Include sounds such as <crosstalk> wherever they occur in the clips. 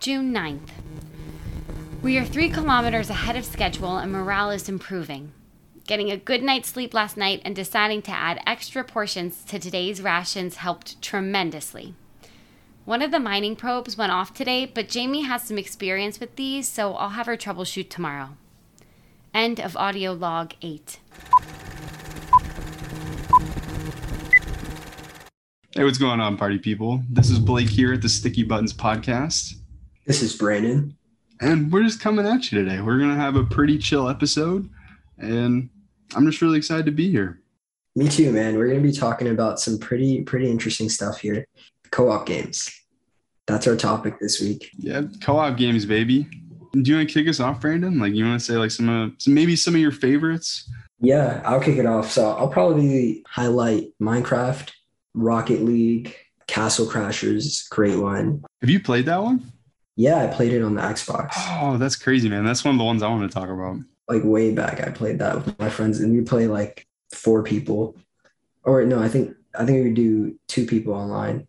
June 9th. We are three kilometers ahead of schedule and morale is improving. Getting a good night's sleep last night and deciding to add extra portions to today's rations helped tremendously. One of the mining probes went off today, but Jamie has some experience with these, so I'll have her troubleshoot tomorrow. End of audio log 8. Hey, what's going on, party people? This is Blake here at the Sticky Buttons podcast. This is Brandon. And we're just coming at you today. We're going to have a pretty chill episode. And I'm just really excited to be here. Me too, man. We're going to be talking about some pretty, pretty interesting stuff here. Co op games. That's our topic this week. Yeah, co op games, baby. Do you want to kick us off, Brandon? Like, you want to say, like, some of, some, maybe some of your favorites? Yeah, I'll kick it off. So I'll probably highlight Minecraft, Rocket League, Castle Crashers, great one. Have you played that one? Yeah, I played it on the Xbox. Oh, that's crazy, man. That's one of the ones I want to talk about. Like way back, I played that with my friends, and we play like four people. Or no, I think I think we do two people online.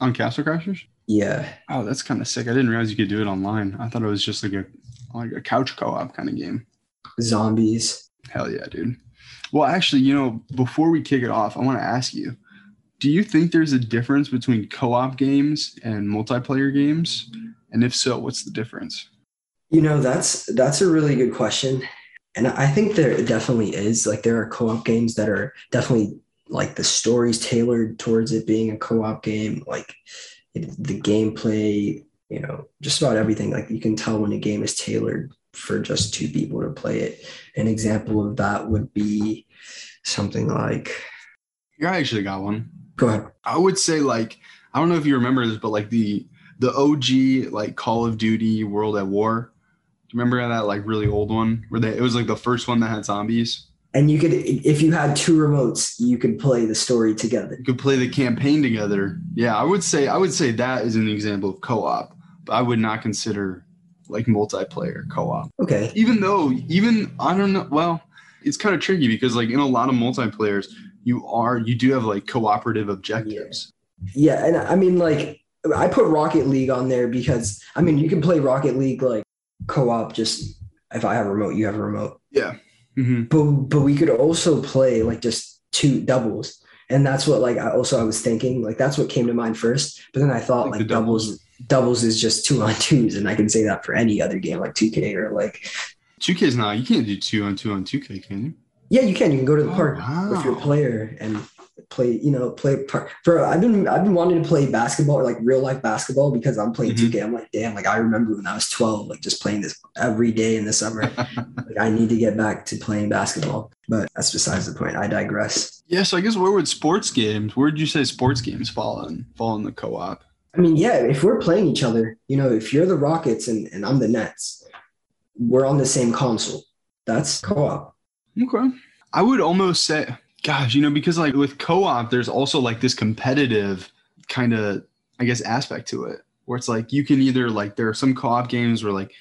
On Castle Crashers? Yeah. Oh, that's kind of sick. I didn't realize you could do it online. I thought it was just like a like a couch co-op kind of game. Zombies. Hell yeah, dude. Well, actually, you know, before we kick it off, I want to ask you do you think there's a difference between co-op games and multiplayer games and if so what's the difference? You know that's that's a really good question. And i think there definitely is. Like there are co-op games that are definitely like the stories tailored towards it being a co-op game. Like the gameplay you know just about everything. Like you can tell when a game is tailored for just two people to play it. An example of that would be something like yeah i actually got one. Go ahead. I would say like I don't know if you remember this, but like the the OG like Call of Duty World at War. Do you remember that like really old one where they it was like the first one that had zombies? And you could if you had two remotes, you could play the story together. You could play the campaign together. Yeah, I would say I would say that is an example of co-op, but I would not consider like multiplayer co-op. Okay. Even though even I don't know well, it's kind of tricky because like in a lot of multiplayers you are you do have like cooperative objectives. Yeah. yeah, and I mean like I put Rocket League on there because I mean you can play Rocket League like co-op just if I have a remote, you have a remote. Yeah. Mm-hmm. But but we could also play like just two doubles. And that's what like I also I was thinking, like that's what came to mind first. But then I thought like, like doubles. doubles doubles is just two on twos, and I can say that for any other game like 2K or like 2K is not you can't do two on two on 2K, can you? Yeah, you can. You can go to the oh, park wow. with your player and play. You know, play park. For I've been I've been wanting to play basketball or like real life basketball because I'm playing mm-hmm. 2K. I'm like, damn, like I remember when I was 12, like just playing this every day in the summer. <laughs> like I need to get back to playing basketball. But that's besides the point. I digress. Yeah, so I guess where would sports games? Where would you say sports games fall in fall in the co-op? I mean, yeah, if we're playing each other, you know, if you're the Rockets and, and I'm the Nets, we're on the same console. That's co-op. Okay. I would almost say, gosh, you know, because like with co op, there's also like this competitive kind of, I guess, aspect to it where it's like you can either like, there are some co op games where like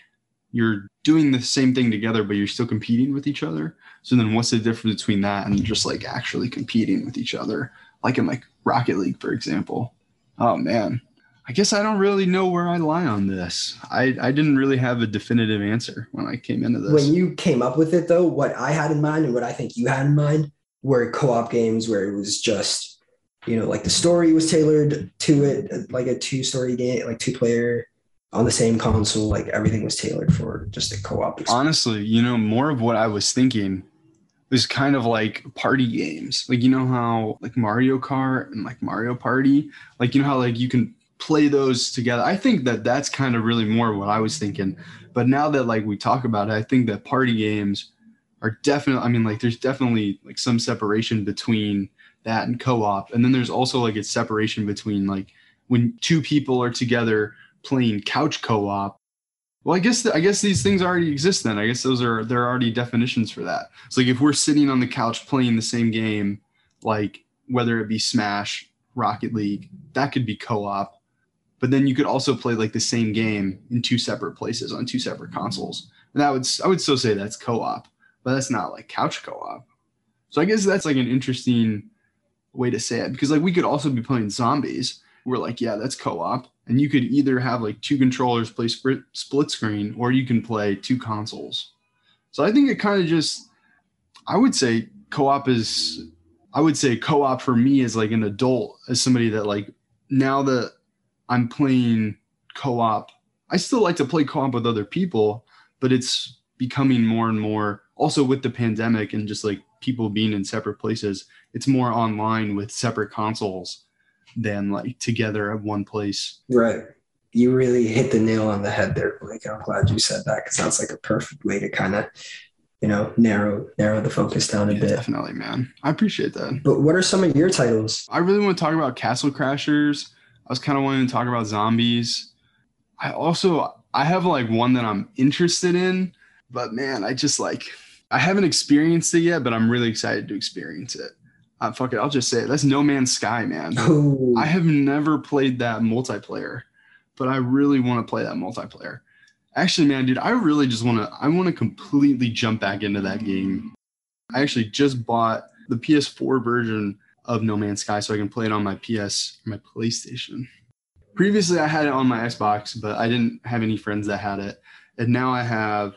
you're doing the same thing together, but you're still competing with each other. So then what's the difference between that and just like actually competing with each other? Like in like Rocket League, for example. Oh man. I guess I don't really know where I lie on this. I, I didn't really have a definitive answer when I came into this. When you came up with it, though, what I had in mind and what I think you had in mind were co op games where it was just, you know, like the story was tailored to it, like a two story game, like two player on the same console. Like everything was tailored for just a co op. Honestly, you know, more of what I was thinking was kind of like party games. Like, you know how like Mario Kart and like Mario Party, like, you know how like you can play those together. I think that that's kind of really more what I was thinking. But now that like we talk about it, I think that party games are definitely. I mean, like there's definitely like some separation between that and co-op, and then there's also like a separation between like when two people are together playing couch co-op. Well, I guess I guess these things already exist. Then I guess those are there are already definitions for that. It's like if we're sitting on the couch playing the same game, like whether it be Smash, Rocket League, that could be co-op but then you could also play like the same game in two separate places on two separate consoles. And that would I would still say that's co-op, but that's not like couch co-op. So I guess that's like an interesting way to say it because like we could also be playing zombies. We're like, yeah, that's co-op, and you could either have like two controllers play split, split screen or you can play two consoles. So I think it kind of just I would say co-op is I would say co-op for me as like an adult as somebody that like now that I'm playing co-op I still like to play co-op with other people but it's becoming more and more also with the pandemic and just like people being in separate places it's more online with separate consoles than like together at one place Right. You really hit the nail on the head there, Blake. I'm glad you said that because that's like a perfect way to kind of, you know, narrow narrow the focus down a Yeah, bit. definitely man i appreciate that But what are some of your titles? I really want to talk about Castle Crashers. I was kind of wanting to talk about zombies. I also I have like one that I'm interested in, but man, I just like I haven't experienced it yet, but I'm really excited to experience it. Uh, fuck it, I'll just say it. That's No Man's Sky, man. Oh, I have never played that multiplayer, but I really want to play that multiplayer. Actually, man, dude, I really just want to I want to completely jump back into that game. I actually just bought the PS4 version of No Man's Sky so I can play it on my PS my PlayStation. Previously I had it on my Xbox, but I didn't have any friends that had it. And now I have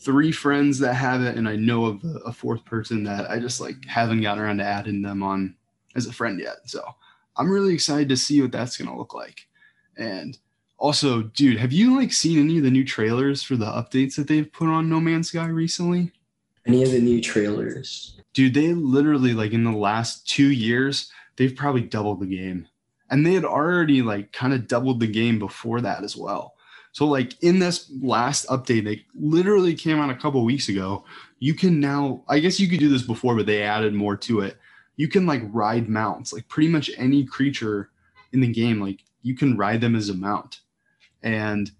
three friends that have it and I know of a, a fourth person that I just like haven't gotten around to adding them on as a friend yet. So I'm really excited to see what that's gonna look like. And also, dude, have you like seen any of the new trailers for the updates that they've put on No Man's Sky recently? any of the new trailers? Dude, they literally like in the last two years, they've probably doubled the game. And they had already like kind of doubled the game before that as well. So like in this last update, they literally came out a couple weeks ago. You can now, I guess you could do this before, but they added more to it. You can like ride mounts, like pretty much any creature in the game, like you can ride them as a mount. And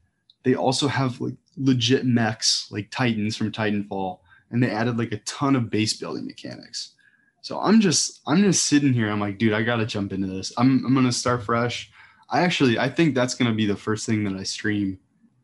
they also have like legit mechs, like Titans from Titanfall and they added like a ton of base building mechanics. So I'm just I'm just sitting here. I'm like, dude, I gotta jump into this. I'm I'm gonna start fresh. I actually I think that's gonna be the first thing that I stream.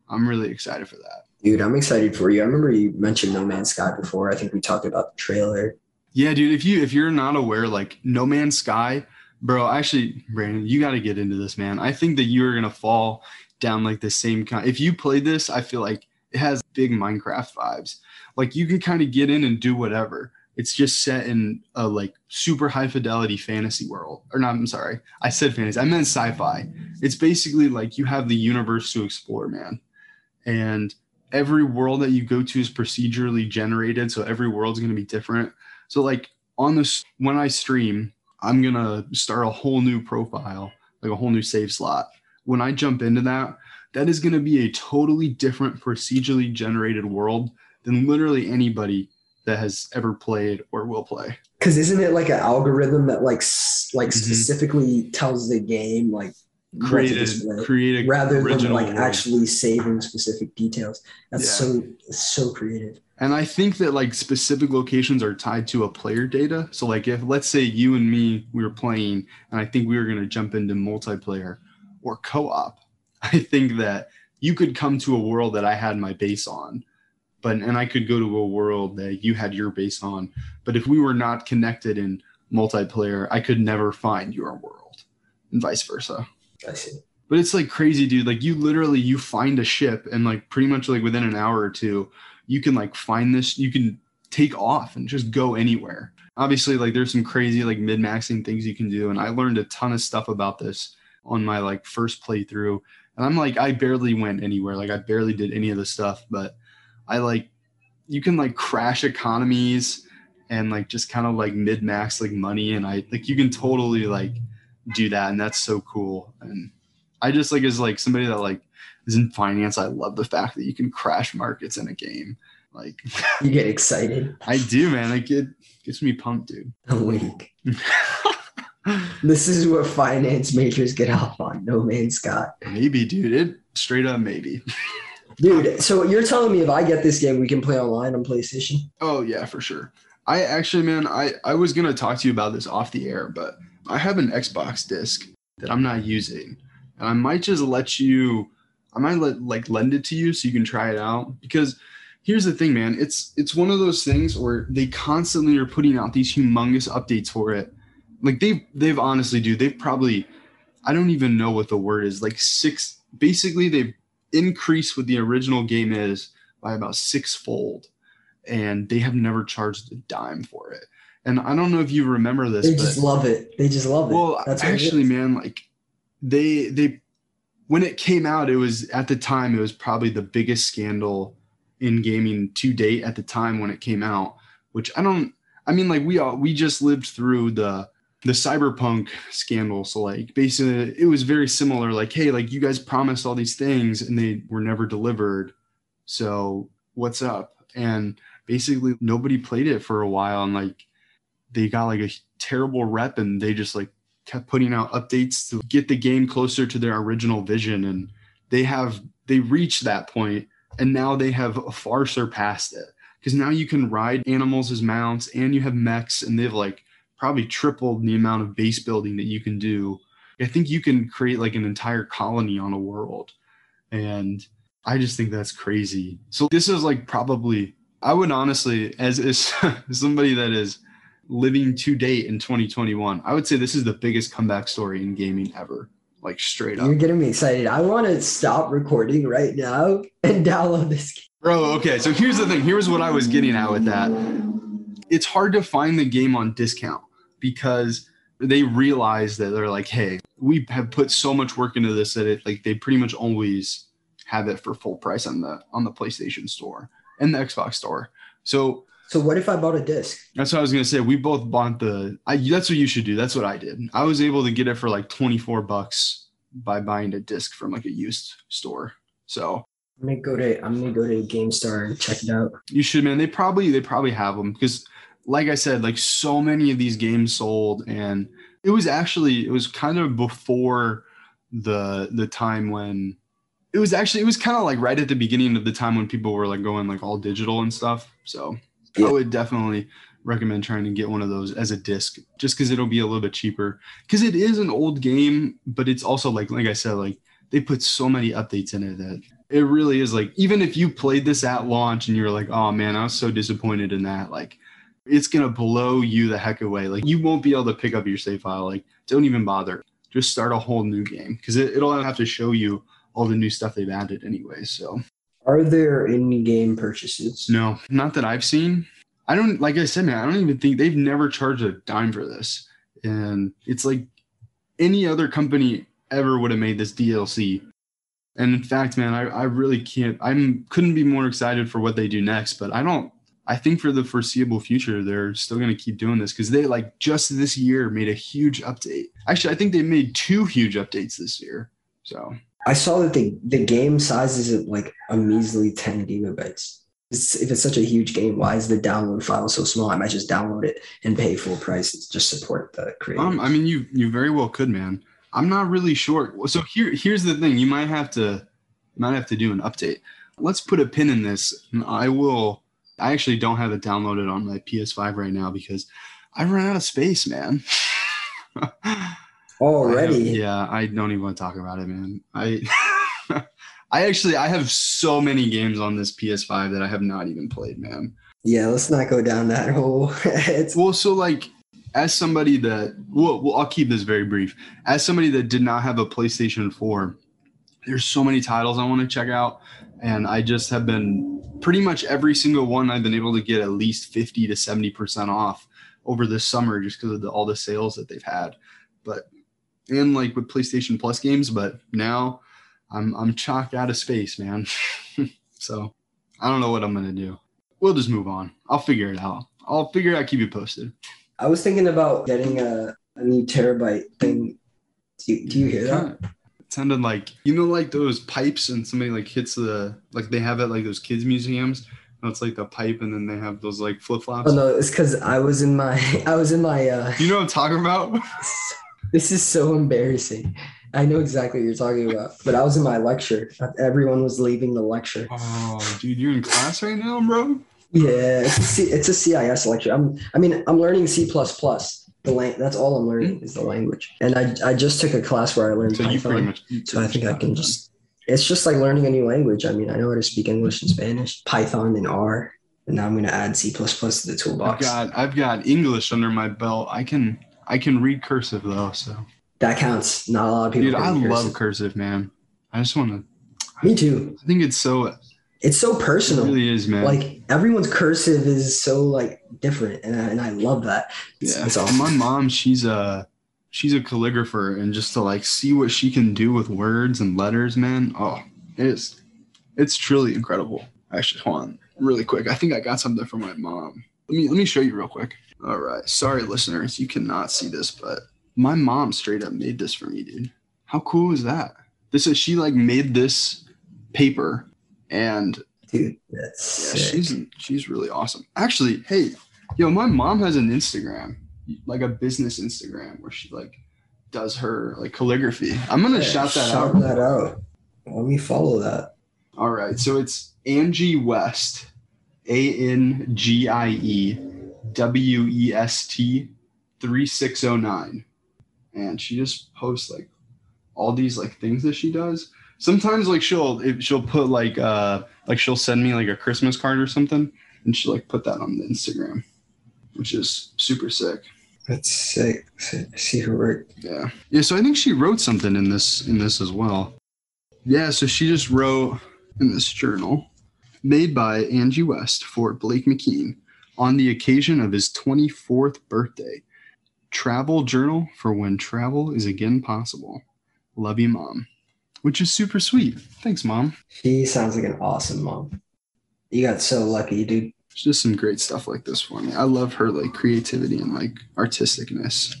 I'm really excited for that. Dude, I'm excited for you. I remember you mentioned No Man's Sky before. I think we talked about the trailer. Yeah, dude. If you if you're not aware, like No Man's Sky, bro. Actually, Brandon, you got to get into this, man. I think that you're gonna fall down like the same kind. If you play this, I feel like it has big Minecraft vibes. Like you can kind of get in and do whatever. It's just set in a like super high fidelity fantasy world. Or not, I'm sorry. I said fantasy. I meant sci-fi. It's basically like you have the universe to explore, man. And every world that you go to is procedurally generated, so every world's going to be different. So like on this when I stream, I'm going to start a whole new profile, like a whole new save slot. When I jump into that, that is going to be a totally different procedurally generated world than literally anybody that has ever played or will play. Because isn't it like an algorithm that like like Mhm. specifically tells the game like what to Create display, a, create a rather than like world. actually saving specific details? That's Yeah. so so creative. And I think that like specific locations are tied to a player data. So like if let's say you and me we were playing and I think we were going to jump into multiplayer or co-op, <laughs> I think that you could come to a world that I had my base on. But and I could go to a world that you had your base on. But if we were not connected in multiplayer, I could never find your world and vice versa. I see. But it's like crazy, dude. Like you literally you find a ship and like pretty much like within an hour or two, you can like find this, you can take off and just go anywhere. Obviously, like there's some crazy like min-maxing things you can do. And I learned a ton of stuff about this on my like first playthrough. And I'm like, I barely went anywhere. Like I barely did any of the stuff, but I like you can like crash economies and like just kind of like min-max like money. And I like you can totally like do that. And that's so cool. And I just like as like somebody that like is in finance, I love the fact that you can crash markets in a game. Like <laughs> You get excited. I do, man. Like it gets me pumped, dude. <laughs> A week. <laughs> This is what finance majors get off on. No man's Sky. maybe, dude. It straight up maybe. Dude, so you're telling me if I get this game, we can play online on PlayStation? Oh yeah, for sure. I actually, man, I I was gonna talk to you about this off the air, but I have an Xbox disc that I'm not using, and I might just let you. I might let like lend it to you so you can try it out because here's the thing, man. It's it's one of those things where they constantly are putting out these humongous updates for it. Like they've they've honestly, dude, they've probably I don't even know what the word is. Like six. Basically, they've increased what the original game is by about sixfold, and they have never charged a dime for it. And I don't know if you remember this. They but, just love it. They just love it. well, That's actually, man, like they they when it came out, it was at the time it was probably the biggest scandal in gaming to date at the time when it came out. Which I don't. I mean, like we all we just lived through the the cyberpunk scandal. So like basically, it was very similar. Like, hey, like you guys promised all these things and they were never delivered. So what's up? And basically, nobody played it for a while, and like they got like a terrible rep and they just like kept putting out updates to get the game closer to their original vision. And they have they reached that point and now they have far surpassed it. Because now you can ride animals as mounts and you have mechs and they've like probably tripled the amount of base building that you can do. I think you can create like an entire colony on a world. And i just think that's crazy. So this is like probably i would honestly as, as <laughs> somebody that is living to date in 2021 i would say this is the biggest comeback story in gaming ever like straight up You're getting me excited. I want to stop recording right now and <laughs> download this. game. Bro, okay. So here's the thing. Here's what I was getting at with that. It's hard to find the game on discount because they realize that they're like, hey, we have put so much work into this that it like they pretty much always have it for full price on the on the PlayStation store and the Xbox store. So So what if I bought a disc? that's what I was gonna say. We both bought the. I, that's what you should do. That's what I did. I was able to get it for like 24 bucks by buying a disc from like a used store. So I'm gonna go to I'm gonna go to GameStop and check it out. You should, man. They probably they probably have them because, like I said, like so many of these games sold, and it was actually it was kind of before the the time when it was actually it was kind of like right at the beginning of the time when people were like going like all digital and stuff. So Yeah. I would definitely recommend trying to get one of those as a disc just because it'll be a little bit cheaper. Because it is an old game but it's also like like i said like they put so many updates in it that it really is like even if you played this at launch and you're like oh man i was so disappointed in that like it's gonna blow you the heck away. Like you won't be able to pick up your save file. Like don't even bother. Just start a whole new game because it, it'll have to show you all the new stuff they've added anyway so Are there in-game purchases? no, not that I've seen. I don't like I said, man, I don't even think they've never charged a dime for this. And it's like any other company ever would have made this DLC. And in fact, man, I, I really can't I'm couldn't be more excited for what they do next, but I don't I think for the foreseeable future, they're still gonna keep doing this because they like just this year made a huge update. Actually, I think they made two huge updates this year. So I saw that the the game size is at like a measly 10 gigabytes. It's, if it's such a huge game, why is the download file so small? I might just download it and pay full price and just support the creator. Um, I mean, you you very well could, man. I'm not really sure. So here here's the thing. You might have to might have to do an update. Let's put a pin in this. I will. I actually don't have it downloaded on my PS5 right now because I've run out of space, man. <laughs> I Already, have- yeah, I don't even want to talk about it, man. I <laughs> I actually I have so many games on this PS5 that I have not even played, man. yeah. Let's not go down that <laughs> hole. it's Well, so like, as somebody that, well, well, I'll keep this very brief. As somebody that did not have a PlayStation 4, there's so many titles I want to check out. And I just have been pretty much every single one I've been able to get at least 50 to 70% off over this summer just because of the, all the sales that they've had. But, and like with PlayStation Plus games, but now I'm, I'm chocked out of space, man. <laughs> so I don't know what I'm going to do. We'll just move on. I'll figure it out. I'll figure it out, keep you posted. I was thinking about getting a, a new terabyte thing. Do you, do you hear that? It sounded like you know, like those pipes, and somebody like hits the like they have it like those kids museums. And it's like the pipe, and then they have those like flip flops. Oh no, it's because I was in my <laughs> I was in my uh You know what I'm talking about? <laughs> this is so embarrassing. I know exactly what you're talking about. But I was in my lecture. Everyone was leaving the lecture. oh, dude, you're in class right now, bro. Yeah, it's a, C, it's a CIS lecture. I'm I mean I'm learning C The lang- that's all I'm learning is the language. And I I just took a class where I learned So Python. much. so I think I can just it's just like learning a new language. I mean, I know how to speak English and Spanish, Python and R. And now I'm gonna add C to the toolbox. I've got I've got English under my belt. I can I can read cursive though, so That counts. Not a lot of people. Dude, I read love cursive. cursive, man. I just want to. Me too. I think it's so. It's so personal. It really is, man. Like everyone's cursive is so like different, and I, and I love that. It's, yeah. it's awesome. My mom, she's a she's a calligrapher, and just to like see what she can do with words and letters, man. Oh, it is. It's truly incredible. Actually, hold on, really quick. I think I got something from my mom. Let me let me show you real quick. All right. Sorry, listeners, you cannot see this, but my mom straight up made this for me, dude. How cool is that? This is she like made this paper, and Dude, that's yeah, sick. she's she's really awesome. Actually, hey, yo, my mom has an Instagram, like a business Instagram, where she like does her like calligraphy. I'm gonna Yeah, shout that shout out. that out. Let me follow that. All right, so it's Angie West, A N G I E W E S T three six zero nine, and she just posts like all these like things that she does. Sometimes like she'll if she'll put like uh like she'll send me like a Christmas card or something, and she'll like put that on the Instagram, which is super sick. That's sick. See- See her work. Yeah. Yeah, so I think she wrote something in this in this as well. Yeah, so she just wrote in this journal made by Angie West for Blake McKean on the occasion of his 24th birthday. Travel journal for when travel is again possible. Love you, mom. Which is super sweet. Thanks, mom. She sounds like an awesome mom. You got so lucky, dude. It's just some great stuff like this for me. I love her like creativity and like artisticness.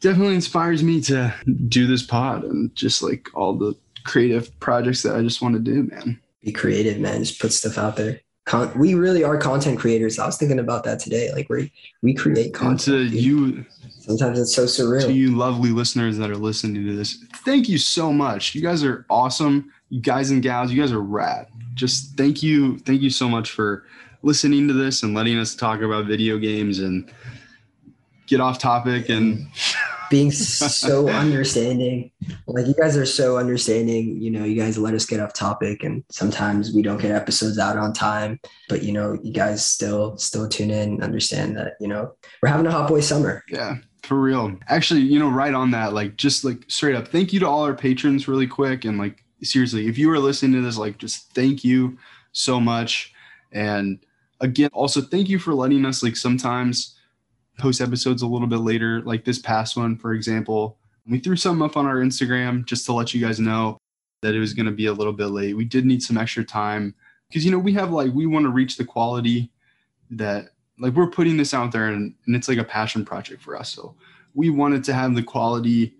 Definitely inspires me to do this pod and just like all the creative projects that I just want to do, man. Be creative, man. Just put stuff out there. Con- we really are content creators. I was thinking about that today. Like we we create And content. to you, Sometimes it's so surreal. to you lovely listeners that are listening to this, thank you so much. You guys are awesome. You guys and gals, you guys are rad. Just thank you, thank you so much for listening to this and letting us talk about video games and get off topic and Being so understanding. Like you guys are so understanding. You know, you guys let us get off topic, and sometimes we don't get episodes out on time. But you know, you guys still still tune in, and understand that you know we're having a hot boy summer. Yeah, for real. Actually, you know, right on that, like just like straight up, thank you to all our patrons really quick. And like seriously, if you are listening to this, like just thank you so much. And again, also thank you for letting us like sometimes post episodes a little bit later, like this past one, for example. We threw something up on our Instagram just to let you guys know that it was going to be a little bit late. We did need some extra time because, you know, we have like, we want to reach the quality that like we're putting this out there and, and it's like a passion project for us. So we wanted to have the quality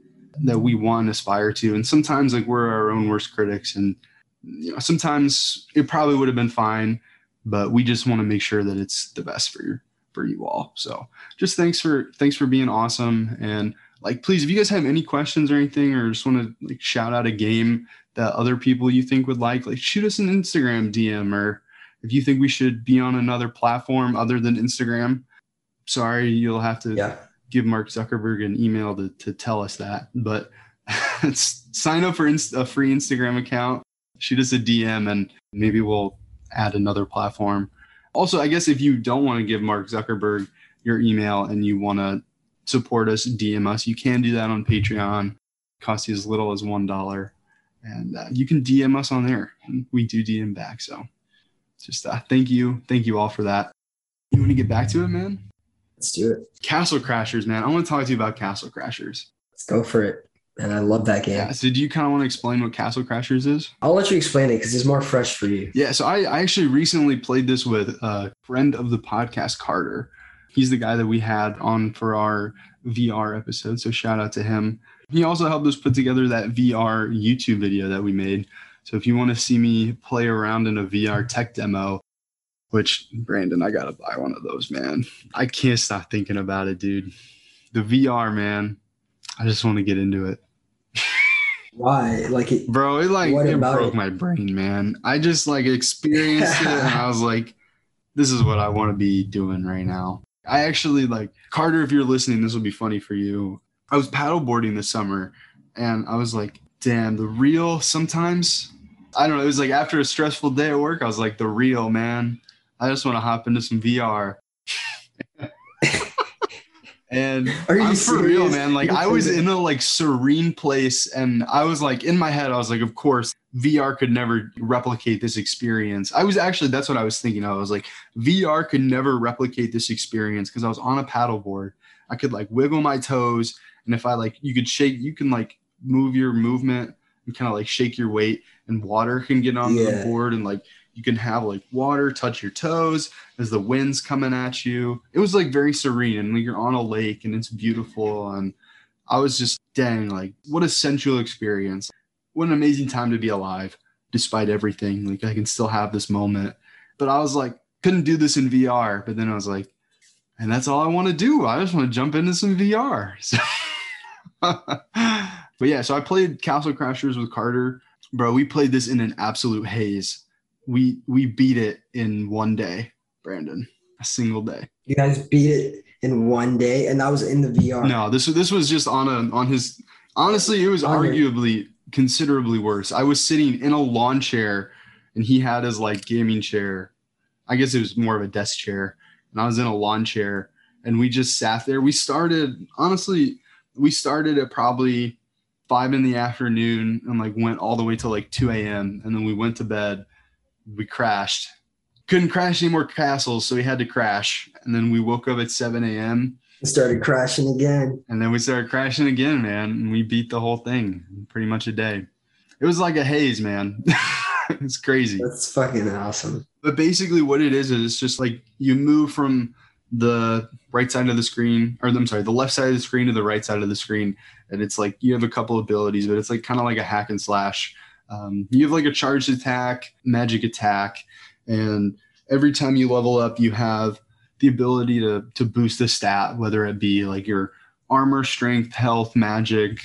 that we want aspire to. And sometimes like we're our own worst critics and you know, sometimes it probably would have been fine, but we just want to make sure that it's the best for you for you all. So just thanks for thanks for being awesome. And like please if you guys have any questions or anything or just want to like shout out a game that other people you think would like, like shoot us an Instagram DM or if you think we should be on another platform other than Instagram, sorry, you'll have to Yeah. give Mark Zuckerberg an email to, to tell us that. But <laughs> sign up for inst- a free Instagram account, shoot us a DM, and maybe we'll add another platform. Also, I guess if you don't want to give Mark Zuckerberg your email and you want to support us, DM us, you can do that on Patreon. Cost you as little as one dollar, and uh, you can DM us on there. We do DM back, so just uh, thank you, thank you all for that. You want to get back to it, man? Let's do it. Castle Crashers, man. I want to talk to you about Castle Crashers. Let's go for it. And I love that game. Yeah. So, do you kind of want to explain what Castle Crashers is? I'll let you explain it because it's more fresh for you. Yeah. So, I, I actually recently played this with a friend of the podcast, Carter. He's the guy that we had on for our VR episode. So, shout out to him. He also helped us put together that VR YouTube video that we made. So, if you want to see me play around in a VR tech demo, which Brandon, I gotta buy one of those, man. I can't stop thinking about it, dude. The VR, man. I just want to get into it. Why? Like it Bro, it like it broke it? my brain, man. I just like experienced it and I was like, this is what I want to be doing right now. I actually like Carter, if you're listening, this will be funny for you. I was paddleboarding this summer and I was like, damn, the real sometimes I don't know, it was like after a stressful day at work, I was like, the real man. I just want to hop into some VR. And Are you I'm for real, man. Like I was in a like serene place and I was like in my head, I was like, of course, VR could never replicate this experience. I was actually that's what I was thinking. I was like, VR could never replicate this experience because I was on a paddleboard. I could like wiggle my toes, and if I like you could shake, you can like move your movement and kind of like shake your weight, and water can get on the board and like you can have like water touch your toes as the wind's coming at you. It was like very serene and you're on a lake and it's beautiful. And I was just dang, like what a sensual experience. What an amazing time to be alive despite everything. Like I can still have this moment. But I was like, couldn't do this in VR. But then I was like, and that's all I want to do. I just want to jump into some VR. <laughs> So but yeah, so I played Castle Crashers with Carter. Bro, we played this in an absolute haze. We we beat it in one day, Brandon. A single day. You guys beat it in one day, and that was in the VR. No, this this was just on a on his honestly, it was On arguably considerably worse. I was sitting in a lawn chair and he had his like gaming chair. I guess it was more of a desk chair. And I was in a lawn chair and we just sat there. We started honestly, we started at probably five in the afternoon and like went all the way till like 2 a.m. And then we went to bed. We crashed. Couldn't crash any more castles, so we had to crash. And then we woke up at 7 a.m. It started crashing again. And then we started crashing again, man. And we beat the whole thing in pretty much a day. It was like a haze, man. <laughs> it's crazy. That's fucking awesome. But basically, what it is is it's just like you move from the right side of the screen, or I'm sorry, the left side of the screen to the right side of the screen. And it's like you have a couple abilities, but it's like kind of like a hack and slash. Um, you have like a charged attack, magic attack, and every time you level up, you have the ability to to boost a stat, whether it be like your armor, strength, health, magic,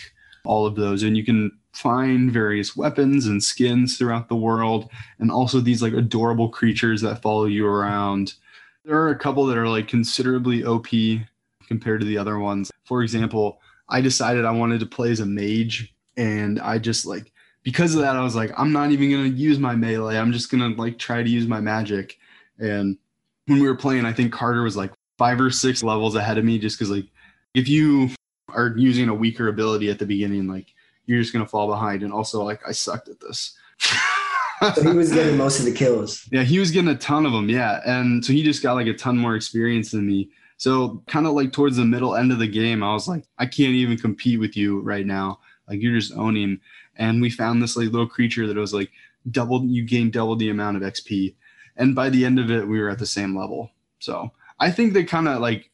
all of those, and you can find various weapons and skins throughout the world, and also these like adorable creatures that follow you around. There are a couple that are like considerably OP compared to the other ones. For example, I decided I wanted to play as a mage, and I just like because of that, I was like, I'm not even gonna use my melee. I'm just gonna like try to use my magic. And when we were playing, I think Carter was like five or six levels ahead of me, just because like if you are using a weaker ability at the beginning, like you're just gonna fall behind. And also, like I sucked at this. So he was getting most of the kills. <laughs> Yeah, he was getting a ton of them. Yeah. And so he just got like a ton more experience than me. So, kind of like towards the middle end of the game, I was like, I can't even compete with you right now. Like, you're just owning. And we found this like little creature that was like double, you gain double the amount of XP. And by the end of it, we were at the same level. So, I think they kind of like,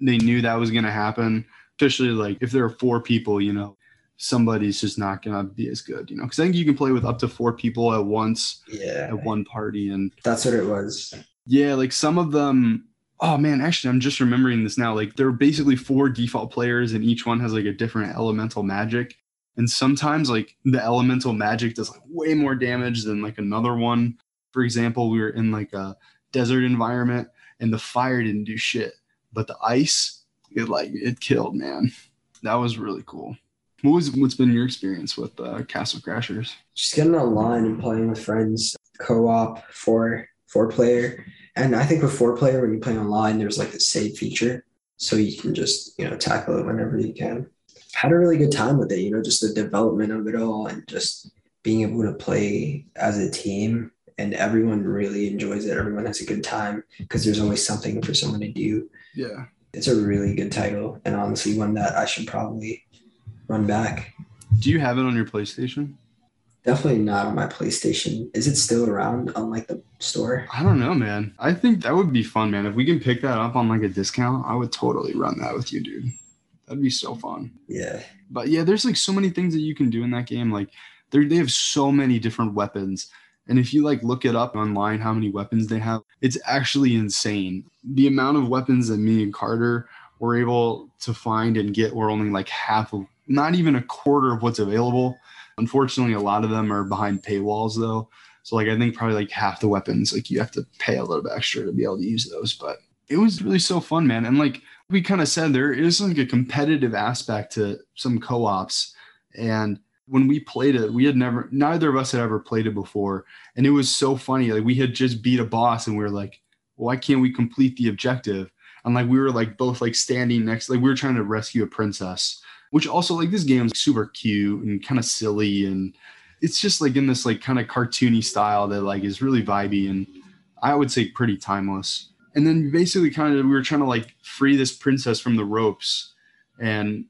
they knew that was going to happen, especially like if there are four people, you know, somebody's just not going to be as good, you know, because I think you can play with up to four people at once Yeah, at one party. And that's what it was. yeah, like some of them. Oh man, actually, I'm just remembering this now. Like there are basically four default players, and each one has like a different elemental magic. And sometimes like the elemental magic does like way more damage than like another one. For example, we were in like a desert environment, and the fire didn't do shit, but the ice, it like it killed, man. That was really cool. What was what's been your experience with uh, Castle Crashers? Just getting online and playing with friends, co-op, four four player. And I think with four player, when you play online, there's like the save feature, so you can just you know tackle it whenever you can. Had a really good time with it. You know, just the development of it all, and just being able to play as a team. And everyone really enjoys it. Everyone has a good time because there's always something for someone to do. Yeah. It's a really good title, and honestly, one that I should probably run back. Do you have it on your PlayStation? Definitely not on my PlayStation. Is it still around on like the store? I don't know, man. I think that would be fun, man. If we can pick that up on like a discount, I would totally run that with you, dude. That'd be so fun. Yeah. But yeah, there's like so many things that you can do in that game. Like they they have so many different weapons. And if you like look it up online how many weapons they have, it's actually insane. The amount of weapons that me and Carter were able to find and get were only like half of not even a quarter of what's available. Unfortunately, a lot of them are behind paywalls though. So like I think probably like half the weapons, like you have to pay a little bit extra to be able to use those. But it was really so fun, man. And like we kind of said, there is like a competitive aspect to some co-ops. And when we played it, we had never neither of us had ever played it before. And it was so funny. Like we had just beat a boss and we were like, why can't we complete the objective? and like we were like both like standing next, like we were trying to rescue a princess, which also like this game's super cute and kind of silly and it's just like in this like kind of cartoony style that like is really vibey and I would say pretty timeless. And then basically kind of we were trying to like free this princess from the ropes. And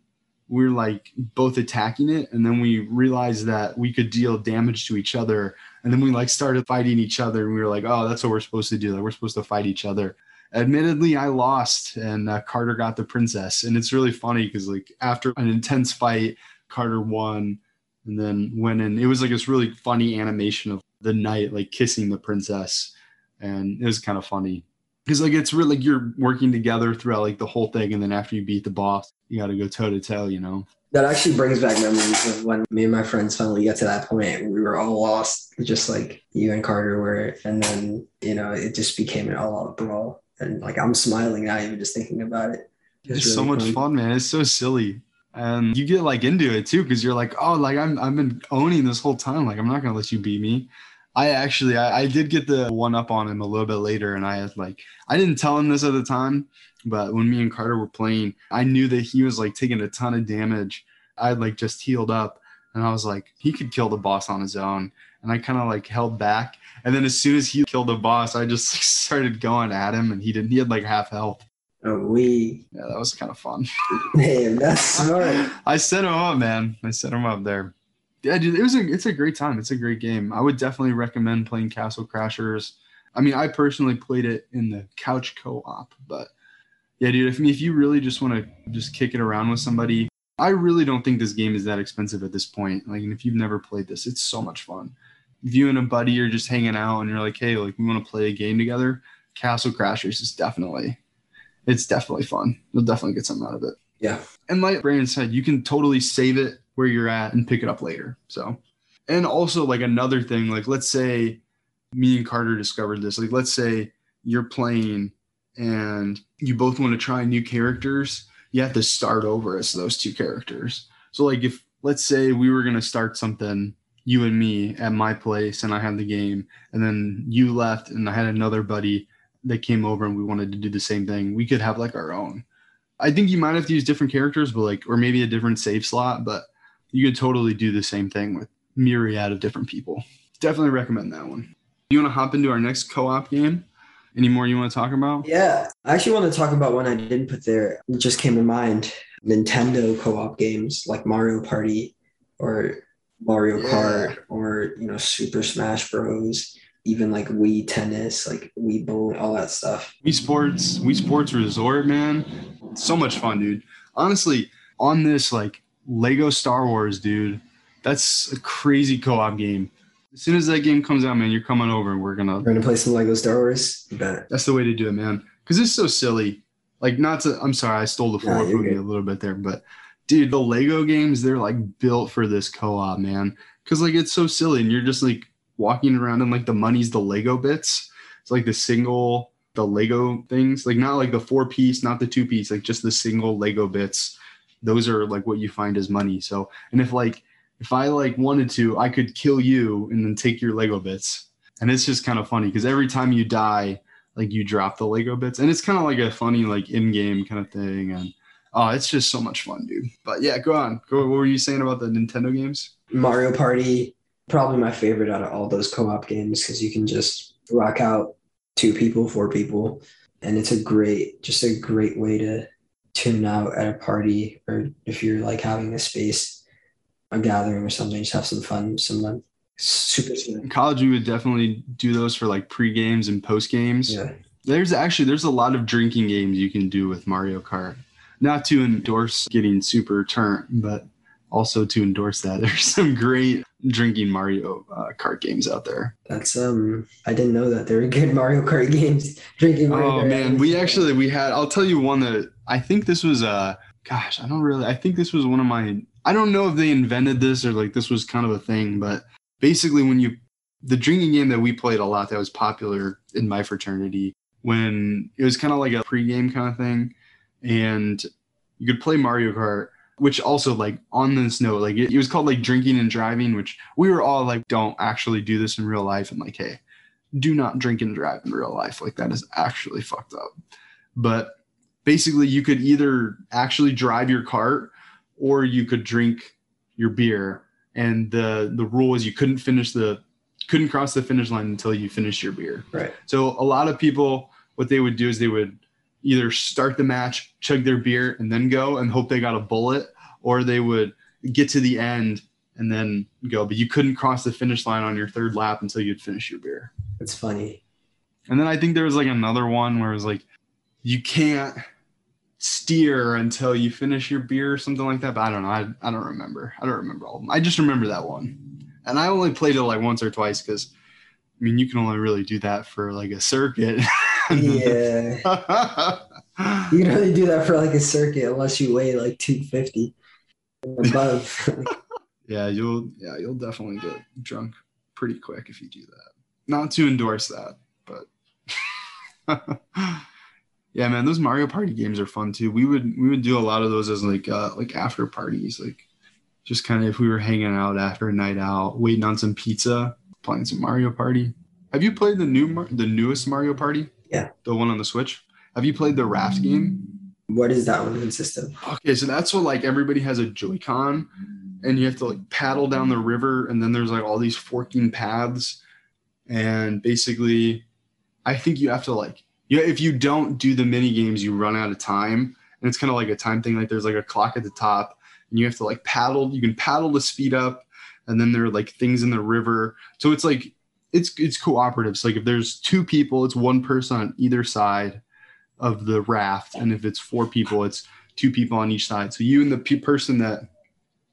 we are like both attacking it. And then we realized that we could deal damage to each other. And then we like started fighting each other. And we were like oh that's what we're supposed to do. Like we're supposed to fight each other. Admittedly i lost and uh, carter got the princess. And it's really funny because like after an intense fight carter won and then went in. It was like this really funny animation of the knight like kissing the princess. And it was kind of funny because like it's really like you're working together throughout like the whole thing and then after you beat the boss you got to go toe to toe you know that actually brings back memories of when me and my friends finally get to that point. We were all lost, just like you and Carter were, and then you know it just became an all-out brawl. And like I'm smiling now, even just thinking about it. It's, it's really so much fun. fun, man. It's so silly, and you get like into it too because you're like, oh, like I'm I've been owning this whole time. Like I'm not gonna let you beat me. I actually I, I did get the one up on him a little bit later, and I had like I didn't tell him this at the time, but when me and Carter were playing, I knew that he was like taking a ton of damage. I had like just healed up and I was like, he could kill the boss on his own. And I kind of like held back. And then as soon as he killed the boss, I just like, <laughs> started going at him and he didn't, he had like half health. Oh, we. Yeah, that was kind of fun. <laughs> Man, that's smart. <laughs> I set him up, man. I set him up there. Yeah, dude, it was a, it's a great time. It's a great game. I would definitely recommend playing Castle Crashers. I mean, I personally played it in the couch co-op, but yeah, dude, if, if you really just want to just kick it around with somebody, I really don't think this game is that expensive at this point. Like, if you've never played this, it's so much fun. If you and a buddy are just hanging out and you're like, hey, like we want to play a game together, Castle Crashers is definitely, it's definitely fun. You'll definitely get something out of it. Yeah. And like Brandon said, you can totally save it where you're at and pick it up later. So, and also like another thing, like let's say me and Carter discovered this. Like, let's say you're playing and you both want to try new characters, you have to start over as those two characters. So, like, if let's say we were going to start something, you and me at my place, and I had the game, and then you left, and I had another buddy that came over and we wanted to do the same thing, we could have like our own. I think you might have to use different characters, but like, or maybe a different save slot, but you could totally do the same thing with myriad of different people. Definitely recommend that one. You want to hop into our next co op game? Any more you want to talk about? Yeah, I actually want to talk about one I didn't put there. It just came to mind. Nintendo co-op games like Mario Party or Mario yeah. Kart or you know Super Smash Bros. Even like Wii Tennis, like Wii Bowl, all that stuff. Wii Sports, Wii Sports Resort, man, so much fun, dude. Honestly, on this like Lego Star Wars, dude, that's a crazy co-op game. As soon as that game comes out, man, you're coming over and we're gonna we're gonna play some Lego Star Wars. Bet. That's the way to do it, man. Because it's so silly. Like, not to. I'm sorry, I stole the floor from you a little bit there, but dude, the Lego games they're like built for this co-op, man. Because like it's so silly, and you're just like walking around and like the money's the Lego bits. It's like the single, the Lego things, like not like the four piece, not the two piece, like just the single Lego bits. Those are like what you find as money. So, and if like if I like wanted to, I could kill you and then take your Lego bits. And it's just kind of funny because every time you die, like you drop the Lego bits, and it's kind of like a funny like in-game kind of thing. And oh, it's just so much fun, dude. But yeah, go on. Go. What were you saying about the Nintendo games? Mario Party, probably my favorite out of all those co-op games because you can just rock out two people, four people, and it's a great, just a great way to tune out at a party or if you're like having a space a gathering or something, just have some fun, some like super. In college, we would definitely do those for like pre games and post games. Yeah. There's actually there's a lot of drinking games you can do with Mario Kart. Not to endorse getting super turnt, but also to endorse that. <laughs> There's some great drinking Mario uh, Kart games out there. That's um, I didn't know that there were good Mario Kart <laughs> games. Drinking. Mario oh Kart man, games. we actually we had. I'll tell you one that I think this was uh gosh, I don't really. I think this was one of my I don't know if they invented this or like this was kind of a thing, but basically when you the drinking game that we played a lot that was popular in my fraternity when it was kind of like a pregame kind of thing and you could play Mario Kart which also like on this note like it, it was called like drinking and driving which we were all like don't actually do this in real life and like hey do not drink and drive in real life like that is actually fucked up but basically you could either actually drive your cart or you could drink your beer. And the the rule is you couldn't finish the couldn't cross the finish line until you finished your beer. Right. So a lot of people, what they would do is they would either start the match, chug their beer, and then go and hope they got a bullet, or they would get to the end and then go. But you couldn't cross the finish line on your third lap until you'd finish your beer. It's funny. And then I think there was like another one where it was like you can't steer until you finish your beer or something like that. But I don't know. I, I don't remember. I don't remember all of them. I just remember that one. And I only played it like once or twice because I mean you can only really do that for like a circuit. Yeah. <laughs> you can only do that for like a circuit unless you weigh like 250 and above. <laughs> yeah, you'll yeah, you'll definitely get drunk pretty quick if you do that. Not to endorse that, but <laughs> yeah, man, those Mario Party games are fun too. We would we would do a lot of those as like uh like after parties, like just kind of if we were hanging out after a night out, waiting on some pizza, playing some Mario Party. Have you played the new Mar- the newest Mario Party? Yeah. The one on the Switch? Have you played the raft game? What is that one consist of? Okay, so that's what like everybody has a Joy-Con and you have to like paddle down the river and then there's like all these forking paths and basically I think you have to like yeah, if you don't do the mini games, you run out of time. And it's kind of like a time thing. Like there's like a clock at the top, and you have to like paddle. You can paddle to speed up, and then there are like things in the river. So it's like it's it's cooperative. So like if there's two people, it's one person on either side of the raft, and if it's four people, it's two people on each side. So you and the pe- person that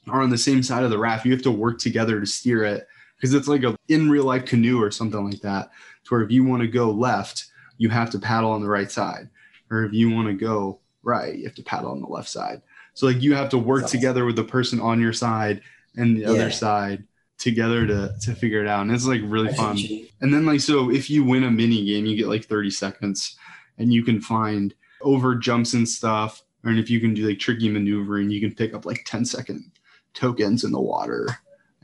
are on the same side of the raft, you have to work together to steer it because it's like a in real life canoe or something like that. To where if you want to go left, you have to paddle on the right side, or if you want to go right, you have to paddle on the left side. So like you have to work together with the person on your side and the Yeah. other side together to to figure it out. And it's like really fun. what you mean. And then like so if you win a mini game, you get like 30 seconds and you can find over jumps and stuff. And if you can do like tricky maneuvering, you can pick up like 10 second tokens in the water.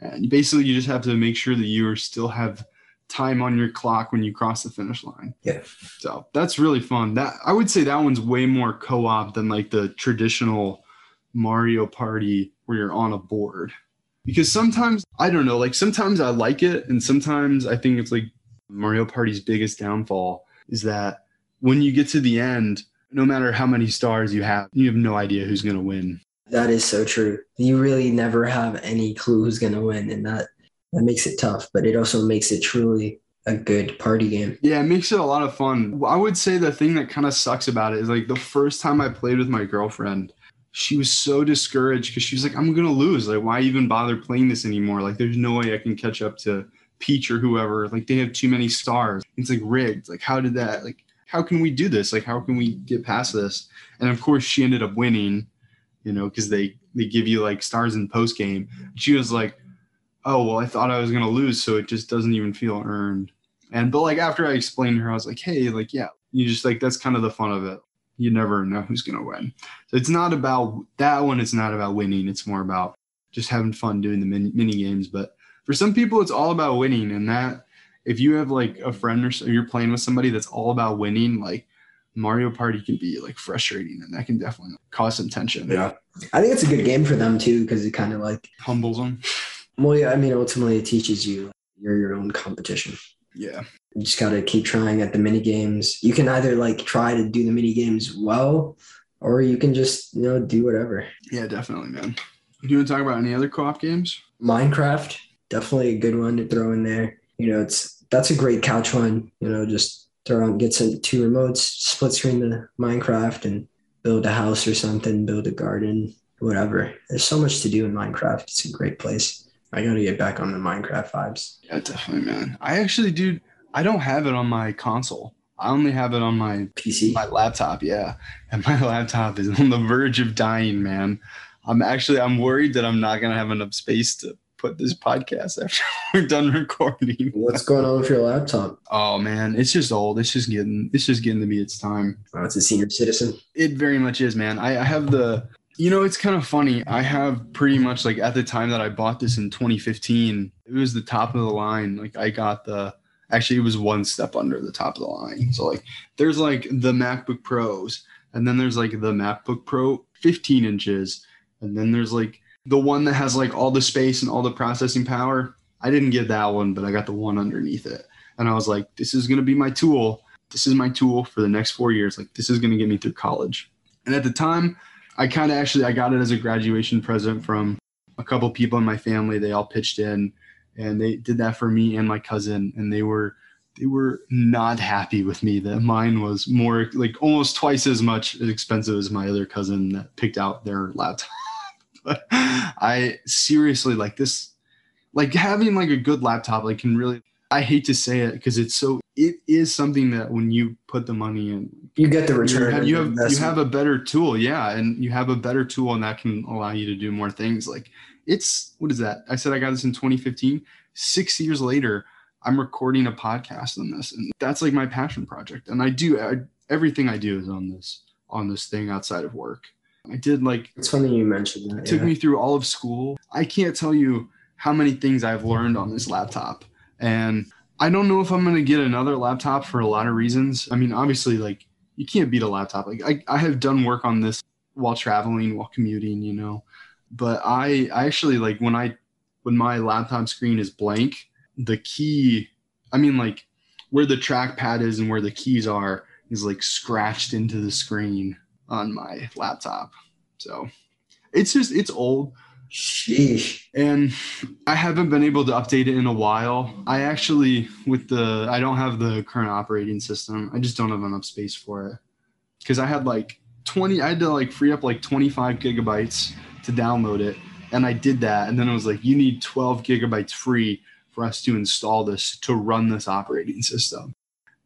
And basically you just have to make sure that you are still have time on your clock when you cross the finish line. Yeah. So that's really fun. That I would say that one's way more co-op than like the traditional Mario Party where you're on a board. Because sometimes I don't know, like sometimes I like it and sometimes I think it's like Mario Party's biggest downfall is that when you get to the end, no matter how many stars you have, you have no idea who's going to win. That is so true. You really never have any clue who's gonna win, and that that makes it tough. But it also makes it truly a good party game. Yeah, it makes it a lot of fun. I would say the thing that kind of sucks about it is like the first time I played with my girlfriend, she was so discouraged because she was like, I'm gonna lose. Like, why even bother playing this anymore? Like, there's no way I can catch up to Peach or whoever. Like, they have too many stars. It's like rigged. Like, how did that? Like, how can we do this? Like, how can we get past this? And of course, she ended up winning. You know, because they they give you like stars in post game. She was like, oh well, I thought I was gonna lose, so it just doesn't even feel earned. And but like after I explained to her, I was like, hey, like yeah, you just like that's kind of the fun of it. You never know who's gonna win. So it's not about that one. It's not about winning. It's more about just having fun doing the mini, mini games. But for some people, it's all about winning. And that if you have like a friend or so, you're playing with somebody that's all about winning, like Mario Party can be like frustrating, and that can definitely cause some tension. Yeah. I think it's a good game for them too because it kind of like humbles them. well, yeah. I mean, ultimately, it teaches you you're your own competition. Yeah, You just got to keep trying at the mini games. You can either like try to do the mini games well, or you can just you know do whatever. yeah, definitely, man. Do you want to talk about any other co-op games? Minecraft, definitely a good one to throw in there. You know, it's that's a great couch one. You know, just throw on, get some two remotes, split screen the Minecraft, and build a house or something, build a garden, whatever. There's so much to do in Minecraft. It's a great place. I got to get back on the Minecraft vibes. Yeah, definitely, man. I actually, dude, I don't have it on my console. I only have it on my PC. my laptop. Yeah, and my <laughs> laptop is on the verge of dying, man. I'm actually I'm worried that I'm not gonna have enough space to put this podcast <laughs> after we're done recording. What's going on with your laptop? Oh man, it's just old. It's just getting it's just getting to be its time. Oh, it's a senior citizen. It very much is, man. I, I have the, you know, it's kind of funny. I have pretty much like at the time that I bought this in 2015, it was the top of the line. Like I got the, actually, it was one step under the top of the line. So like there's like the MacBook Pros, And then there's like the MacBook Pro 15 inches. And then there's like the one that has like all the space and all the processing power. I didn't get that one, but I got the one underneath it. And I was like, this is going to be my tool. This is my tool for the next four years. Like, this is going to get me through college. And at the time, I kind of actually I got it as a graduation present from a couple people in my family. They all pitched in, and they did that for me and my cousin, and they were they were not happy with me that mine was more like almost twice as much expensive as my other cousin that picked out their laptop. <laughs> but I seriously like this like having like a good laptop like can really I hate to say it because it's so it is something that when you put the money in You get the you return. have you have, you have a better tool yeah and you have a better tool and that can allow you to do more things like it's what is that i said i got this in 2015 six years later i'm recording a podcast on this and that's like my passion project and i do I, everything i do is on this on this thing outside of work i did like It's funny you mentioned that. it took yeah. me through all of school. I can't tell you how many things I've learned on this laptop. And I don't know if I'm going to get another laptop for a lot of reasons. I mean, obviously, like, you can't beat a laptop. Like, I, I have done work on this while traveling, while commuting, you know. But I, I actually, like, when I, when my laptop screen is blank, the key, I mean, like, where the trackpad is and where the keys are is like scratched into the screen on my laptop. So it's just it's old Sheesh. and I haven't been able to update it in a while. I actually with the I don't have the current operating system. I just don't have enough space for it. Cuz I had like 20 I had to like free up like 25 gigabytes to download it. And I did that and then it was like you need 12 gigabytes free for us to install this to run this operating system.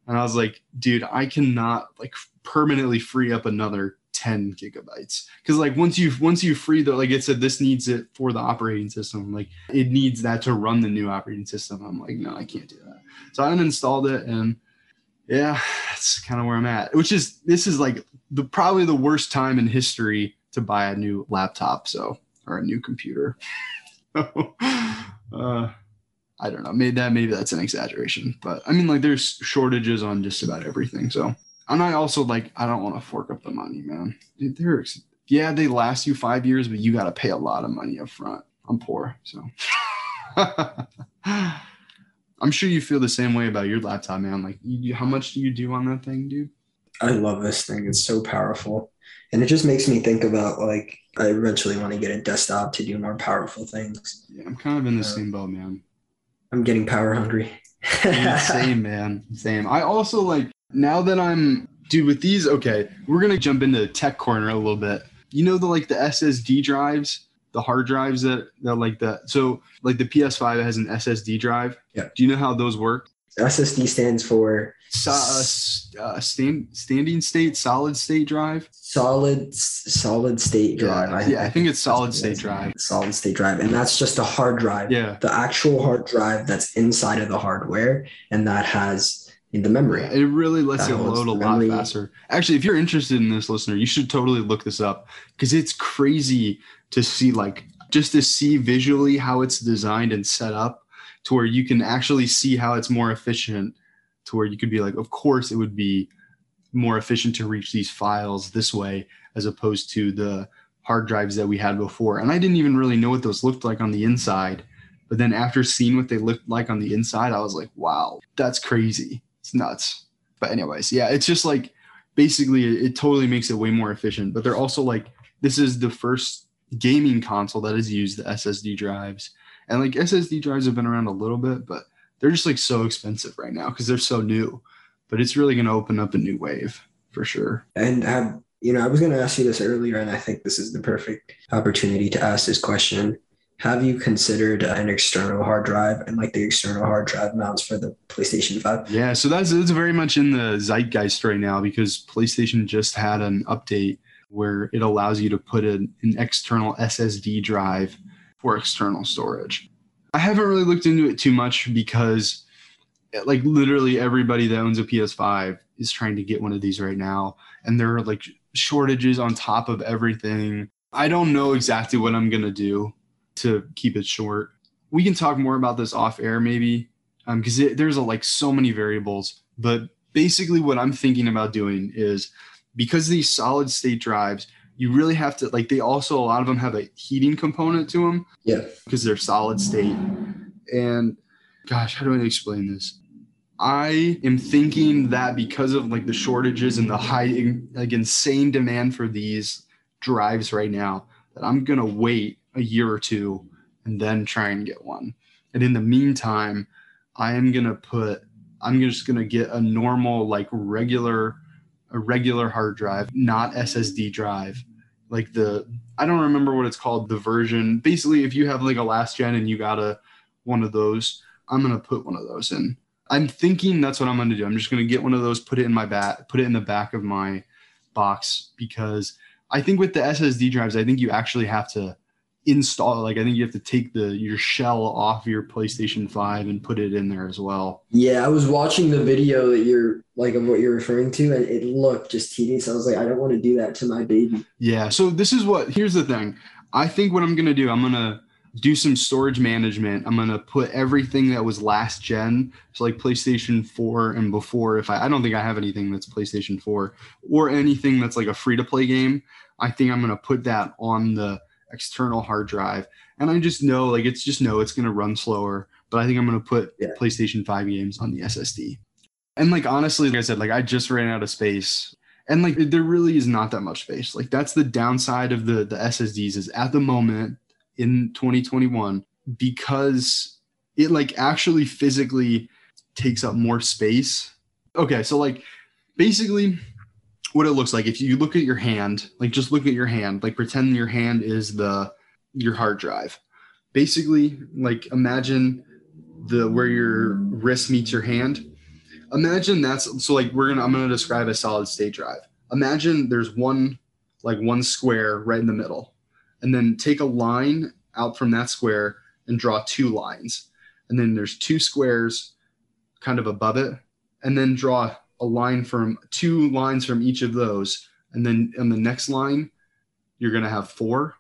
And I was like, dude, I cannot like permanently free up another 10 gigabytes. Because like once you've once you free the like it said this needs it for the operating system like it needs that to run the new operating system. I'm like no i can't do that. So i uninstalled it and yeah that's kind of where i'm at which is this is like the probably the worst time in history to buy a new laptop so or a new computer <laughs> uh, i don't know maybe that maybe that's an exaggeration but i mean like there's shortages on just about everything so and I also like I don't want to fork up the money, man. Dude, they're ex- yeah, they last you five years, but you got to pay a lot of money up front. I'm poor, so <laughs> I'm sure you feel the same way about your laptop, man. Like, you, how much do you do on that thing, dude? I love this thing. It's so powerful. And it just makes me think about like I eventually want to get a desktop to do more powerful things. Yeah, I'm kind of in the Yeah. same boat, man. I'm getting power hungry. <laughs> Same, man. Same. I also like now that I'm dude with these. Okay, we're gonna jump into the tech corner a little bit. You know the like the SSD drives, the hard drives that that like the So like the PS5 has an SSD drive. Yeah. Do you know how those work? SSD stands for So, uh, uh, stand, standing state, solid state drive. solid solid state drive. Yeah, yeah, I think it's solid state drive. Solid state drive. And that's just a hard drive. Yeah. The actual hard drive that's inside of the hardware and that has in the memory. Yeah, it really lets That it load a lot memory. faster. Actually, if you're interested in this, listener, you should totally look this up because it's crazy to see, like, just to see visually how it's designed and set up to where you can actually see how it's more efficient. To where you could be like, of course, it would be more efficient to reach these files this way as opposed to the hard drives that we had before. And I didn't even really know what those looked like on the inside. But then after seeing what they looked like on the inside, I was like, wow, that's crazy. It's nuts. But anyways, yeah, it's just like basically it, totally makes it way more efficient. But they're also like this is the first gaming console that has used the SSD drives. And like SSD drives have been around a little bit, but they're just like so expensive right now because they're so new. But it's really going to open up a new wave for sure. And have you know, I was going to ask you this earlier, and I think this is the perfect opportunity to ask this question. Have you considered an external hard drive and like the external hard drive mounts for the PlayStation 5? Yeah, so that's it's very much in the zeitgeist right now because PlayStation just had an update where it allows you to put an, an external SSD drive for external storage. I haven't really looked into it too much because like literally everybody that owns a PS5 is trying to get one of these right now and there are like shortages on top of everything. I don't know exactly what I'm going to do to keep it short. We can talk more about this off air maybe um, because there's a, like so many variables. But basically, what I'm thinking about doing is because these solid state drives, you really have to like they also a lot of them have a heating component to them. Yeah. Because they're solid state. And gosh, how do I explain this? I am thinking that because of like the shortages and the high like insane demand for these drives right now, that I'm gonna wait a year or two and then try and get one. And in the meantime, I am gonna put I'm just gonna get a normal like regular a regular hard drive, not SSD drive. Like the I don't remember what it's called, the version. Basically, if you have like a last gen and you got a one of those, I'm gonna put one of those in. I'm thinking that's what I'm gonna do. I'm just gonna get one of those, put it in my back, put it in the back of my box because I think with the SSD drives, I think you actually have to install like I think you have to take the your shell off your PlayStation 5 and put it in there as well. Yeah, I was watching the video that you're like of what you're referring to, and it looked just tedious. I was like, I don't want to do that to my baby. Yeah. So this is what here's the thing. I think what I'm gonna do, I'm gonna do some storage management. I'm gonna put everything that was last gen, so like PlayStation 4 and before. If I, I don't think I have anything that's PlayStation 4 or anything that's like a free to play game, I think I'm gonna put that on the external hard drive. And I just know, like, it's just know it's gonna run slower. But I think I'm gonna put Yeah. PlayStation 5 games on the SSD. And like honestly, like I said, like I just ran out of space. And like there really is not that much space. Like that's the downside of the the SSDs is at the moment in 2021 because it like actually physically takes up more space. Okay, so like basically what it looks like if you look at your hand, like just look at your hand, like pretend your hand is the your hard drive. Basically, like imagine the where your wrist meets your hand. Imagine that's so like we're gonna I'm gonna describe a solid state drive. Imagine there's one like one square right in the middle, and then take a line out from that square and draw two lines, and then there's two squares kind of above it, and then draw a line from two lines from each of those, and then on the next line you're gonna have four.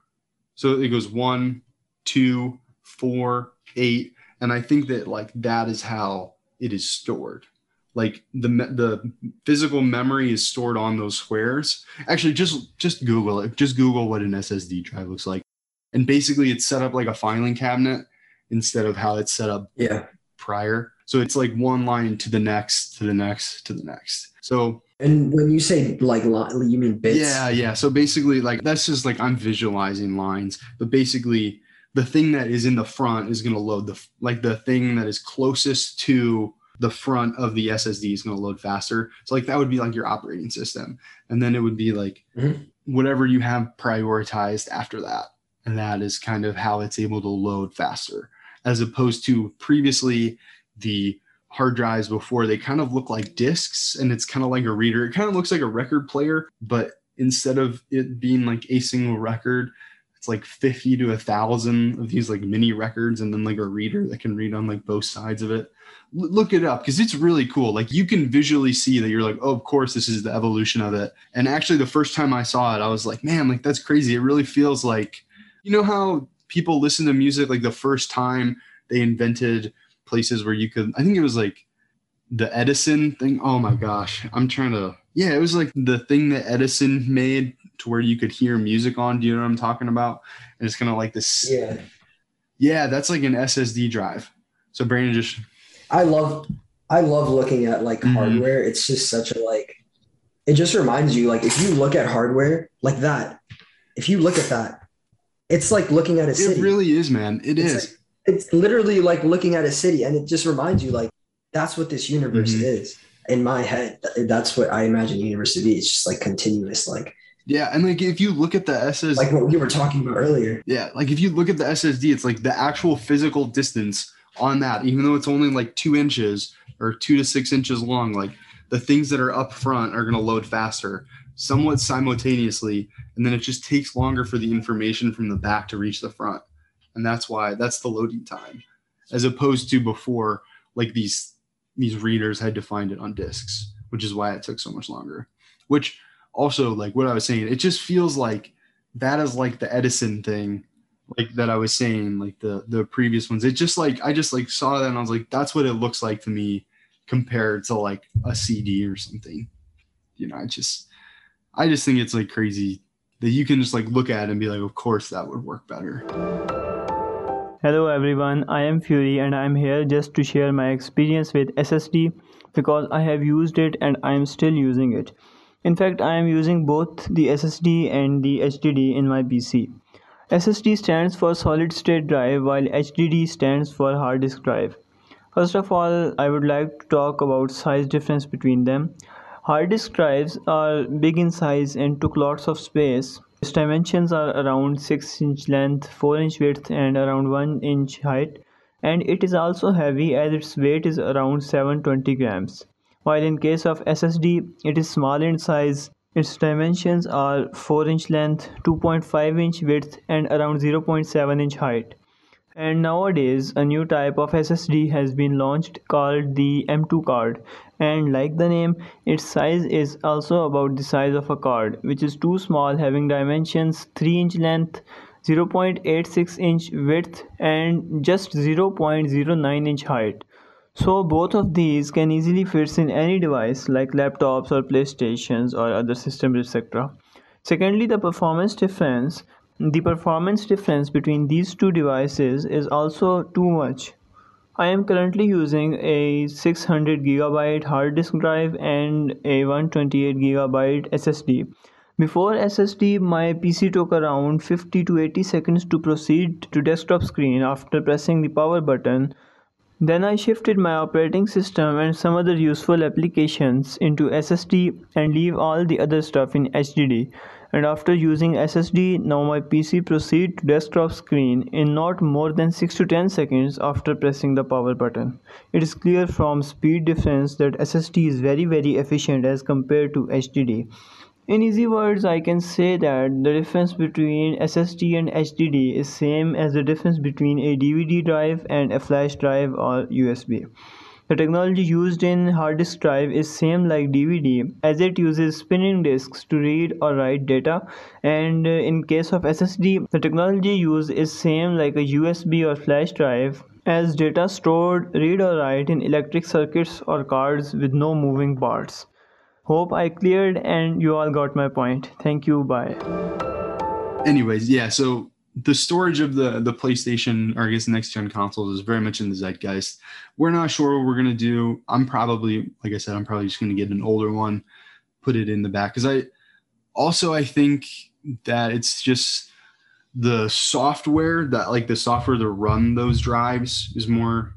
So it goes one, two, four, eight, and I think that like that is how it is stored. Like the the physical memory is stored on those squares. Actually, just just Google it. Just Google what an SSD drive looks like, and basically it's set up like a filing cabinet instead of how it's set up Yeah. prior. So it's like one line to the next, to the next, to the next. So And when you say like li- you mean bits? yeah, yeah. So basically, like that's just like I'm visualizing lines, but basically, the thing that is in the front is going to load the like the thing that is closest to the front of the SSD is going to load faster. So like that would be like your operating system, and then it would be like Mhm. whatever you have prioritized after that, and that is kind of how it's able to load faster, as opposed to previously the hard drives before they kind of look like discs and it's kind of like a reader. It kind of looks like a record player but instead of it being like a single record it's like 50 to a thousand of these like mini records and then like a reader that can read on like both sides of it. L- look it up because it's really cool. Like you can visually see that you're like oh of course this is the evolution of it. And actually the first time i saw it i was like man like that's crazy. It really feels like you know how people listen to music like the first time they invented places where you could i think it was like the edison thing oh my gosh i'm trying to yeah it was like the thing that edison made to where you could hear music on do you know what i'm talking about and it's kind of like this Yeah. yeah that's like an ssd drive so brandon just I love I love looking at like Mhm. hardware. It's just such a like it just reminds you like if you look at hardware like that, if you look at that, it's like looking at a city. it really is man It It's is. like- it's literally like looking at a city and it just reminds you like that's what this universe Mhm. is. In my head, that's what I imagine the universe to be. It's just like continuous, like yeah and like if you look at the ssd like what we were talking about earlier. Yeah, like if you look at the SSD, it's like the actual physical distance on that, even though it's only like two inches or two to six inches long, like the things that are up front are going to load faster, somewhat simultaneously. And then it just takes longer for the information from the back to reach the front. And that's why that's the loading time, as opposed to before, like these these readers had to find it on discs, which is why it took so much longer. Which also, like what I was saying, it just feels like that is like the Edison thing, like that I was saying, like the the previous ones. It just like I just like saw that and I was like, that's what it looks like to me compared to like a CD or something. You know, I just I just think it's like crazy that you can just like look at it and be like, of course that would work better. Hello everyone, I am Fury and I am here just to share my experience with SSD because I have used it and I am still using it. In fact, I am using both the SSD and the HDD in my PC. SSD stands for solid state drive while HDD stands for hard disk drive. First of all, I would like to talk about size difference between them. Hard disk drives are big in size and took lots of space. Its dimensions are around 6 inch length, 4 inch width and around 1 inch height and it is also heavy as its weight is around 720 grams. While in case of SSD, it is small in size. Its dimensions are 4 inch length, 2.5 inch width and around 0.7 inch height. And nowadays, a new type of SSD has been launched called the M2 card. And like the name, its size is also about the size of a card, which is too small, having dimensions 3 inch length, 0.86 inch width, and just 0.09 inch height. So both of these can easily fit in any device like laptops or playstations or other systems etc. Secondly, the performance difference the performance difference between these two devices is also too much. I am currently using a 600 GB hard disk drive and a 128 GB SSD. Before SSD, my PC took around 50 to 80 seconds to proceed to desktop screen after pressing the power button. Then I shifted my operating system and some other useful applications into SSD and leave all the other stuff in HDD and after using SSD now my PC proceed to desktop screen in not more than 6 to 10 seconds after pressing the power button. It is clear from speed difference that SSD is very very efficient as compared to HDD. In easy words, I can say that the difference between SSD and HDD is same as the difference between a DVD drive and a flash drive or USB. The technology used in hard disk drive is same like DVD as it uses spinning disks to read or write data and uh, in case of SSD the technology used is same like a USB or flash drive as data stored read or write in electric circuits or cards with no moving parts. Hope I cleared and you all got my point. Thank you. Bye. Anyways, yeah, so the storage of the the PlayStation or I guess next gen consoles is very much in the zeitgeist. We're not sure what we're gonna do. I'm probably, like I said, I'm probably just gonna get an older one, put it in the back because I also I think that it's just the software that like the software to run those drives is more.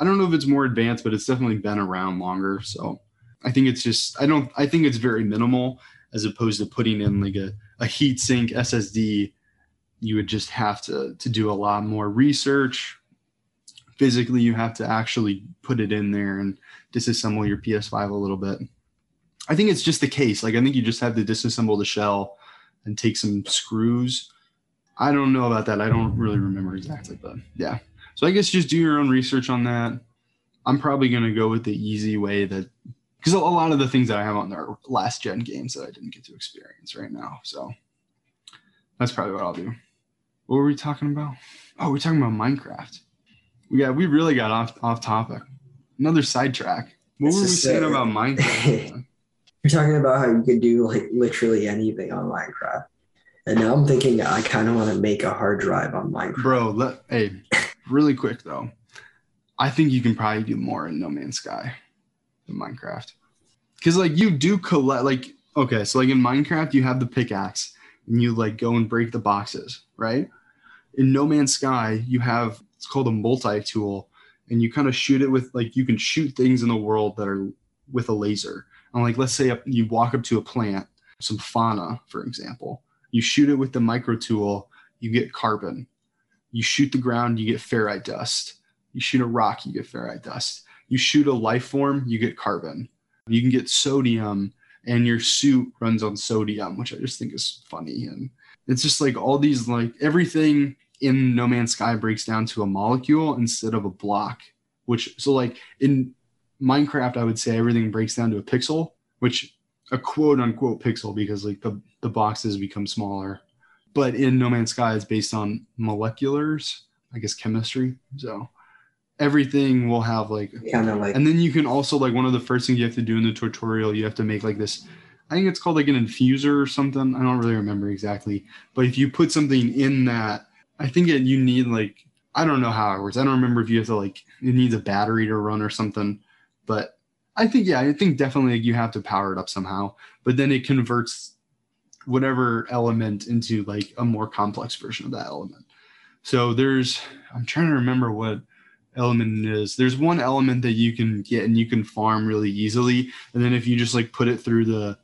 I don't know if it's more advanced, but it's definitely been around longer. So I think it's just I don't I think it's very minimal as opposed to putting in like a a heat sink SSD you would just have to to do a lot more research. Physically you have to actually put it in there and disassemble your ps5 a little bit. I think it's just the case. Like i think you just have to disassemble the shell and take some screws. I don't know about that. I don't really remember exactly but yeah. So i guess just do your own research on that. I'm probably going to go with the easy way that because a lot of the things that i have on there are last gen games that i didn't get to experience right now. So that's probably what i'll do what were we talking about? Oh, we're talking about Minecraft. We got we really got off off topic. Another sidetrack. What It's were we saying about <laughs> Minecraft? You're talking about how you could do like literally anything on Minecraft. And now I'm thinking I kind of want to make a hard drive on Minecraft. Bro, let hey, really quick though. I think you can probably do more in No Man's Sky than Minecraft. Cause like you do collect like okay, so like in Minecraft you have the pickaxe and you like go and break the boxes, right? In No Man's Sky, you have it's called a multi-tool, and you kind of shoot it with like you can shoot things in the world that are with a laser. And like let's say you walk up to a plant, some fauna, for example. You shoot it with the micro tool, you get carbon. You shoot the ground, you get ferrite dust. You shoot a rock, you get ferrite dust. You shoot a life form, you get carbon. You can get sodium, and your suit runs on sodium, which I just think is funny. And it's just like all these like everything in No Man's Sky breaks down to a molecule instead of a block. Which so like in Minecraft, I would say everything breaks down to a pixel, which a quote unquote pixel because like the the boxes become smaller. But in No Man's Sky, it's based on moleculars, I guess chemistry. So everything will have like Kind of like and then you can also like one of the first things you have to do in the tutorial, you have to make like this I think it's called like an infuser or something. I don't really remember exactly. But if you put something in that, I think it, you need like I don't know how it works. I don't remember if you have to like it needs a battery to run or something. But I think yeah, I think definitely you have to power it up somehow. But then it converts whatever element into like a more complex version of that element. So there's I'm trying to remember what element it is. There's one element that you can get and you can farm really easily. And then if you just like put it through the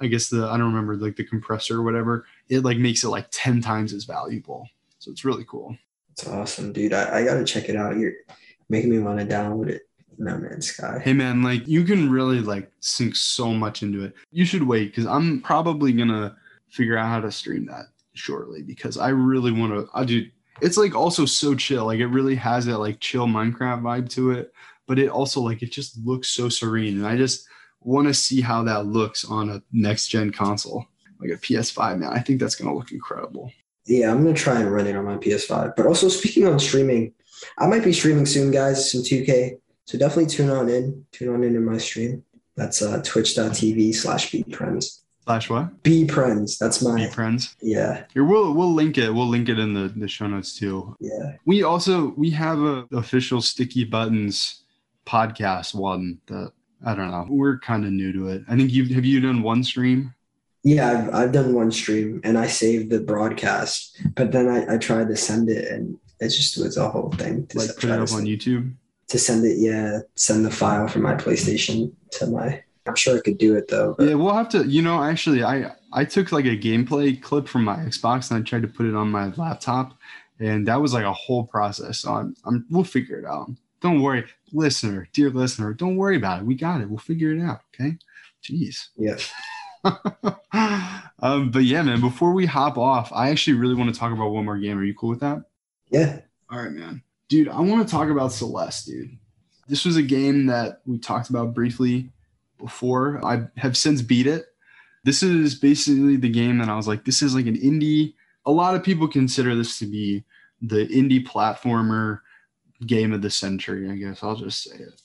I guess the I don't remember like the compressor or whatever, it like makes it like 10 times as valuable. So it's really cool. It's awesome, dude. I, I gotta check it out. You're making me want to download it. No man, Sky. Hey man, like you can really like sink so much into it. You should wait because I'm probably gonna figure out how to stream that shortly because I really want to. I do. It's like also so chill. Like it really has that like chill Minecraft vibe to it, but it also like it just looks so serene, and I just want to see how that looks on a next gen console like a PS5. Man, I think that's gonna look incredible. Yeah, I'm gonna try and run it on my PS5. But also speaking on streaming, I might be streaming soon, guys, some 2K. So definitely tune on in. Tune on in in my stream. That's uh, twitch.tv slash bprens. Slash what? bprens. That's my Be friends. yeah, Here we'll we'll link it. We'll link it in the, the show notes too. yeah. We also we have a official sticky buttons podcast one that I don't know. We're kind of new to it. I think you have you done one stream? Yeah, I've, I've done one stream and I saved the broadcast, but then I, I tried to send it and it just was a whole thing to, Like put it up on send- YouTube. to send it. Yeah, send the file from my PlayStation to my. I'm sure I could do it though. But Yeah, we'll have to. You know, actually, I I took like a gameplay clip from my Xbox and I tried to put it on my laptop, and that was like a whole process. So I'm, I'm we'll figure it out. Don't worry, listener, dear listener, don't worry about it. We got it. We'll figure it out. Okay. Jeez. yeah, <laughs> um, but yeah, man. Before we hop off, I actually really want to talk about one more game. Are you cool with that? yeah, All right, man. Dude, I want to talk about Celeste, dude. This was a game that we talked about briefly before. I have since beat it. This is basically the game that I was like, this is like an indie. A lot of people consider this to be the indie platformer game of the century, I guess. I'll just say it.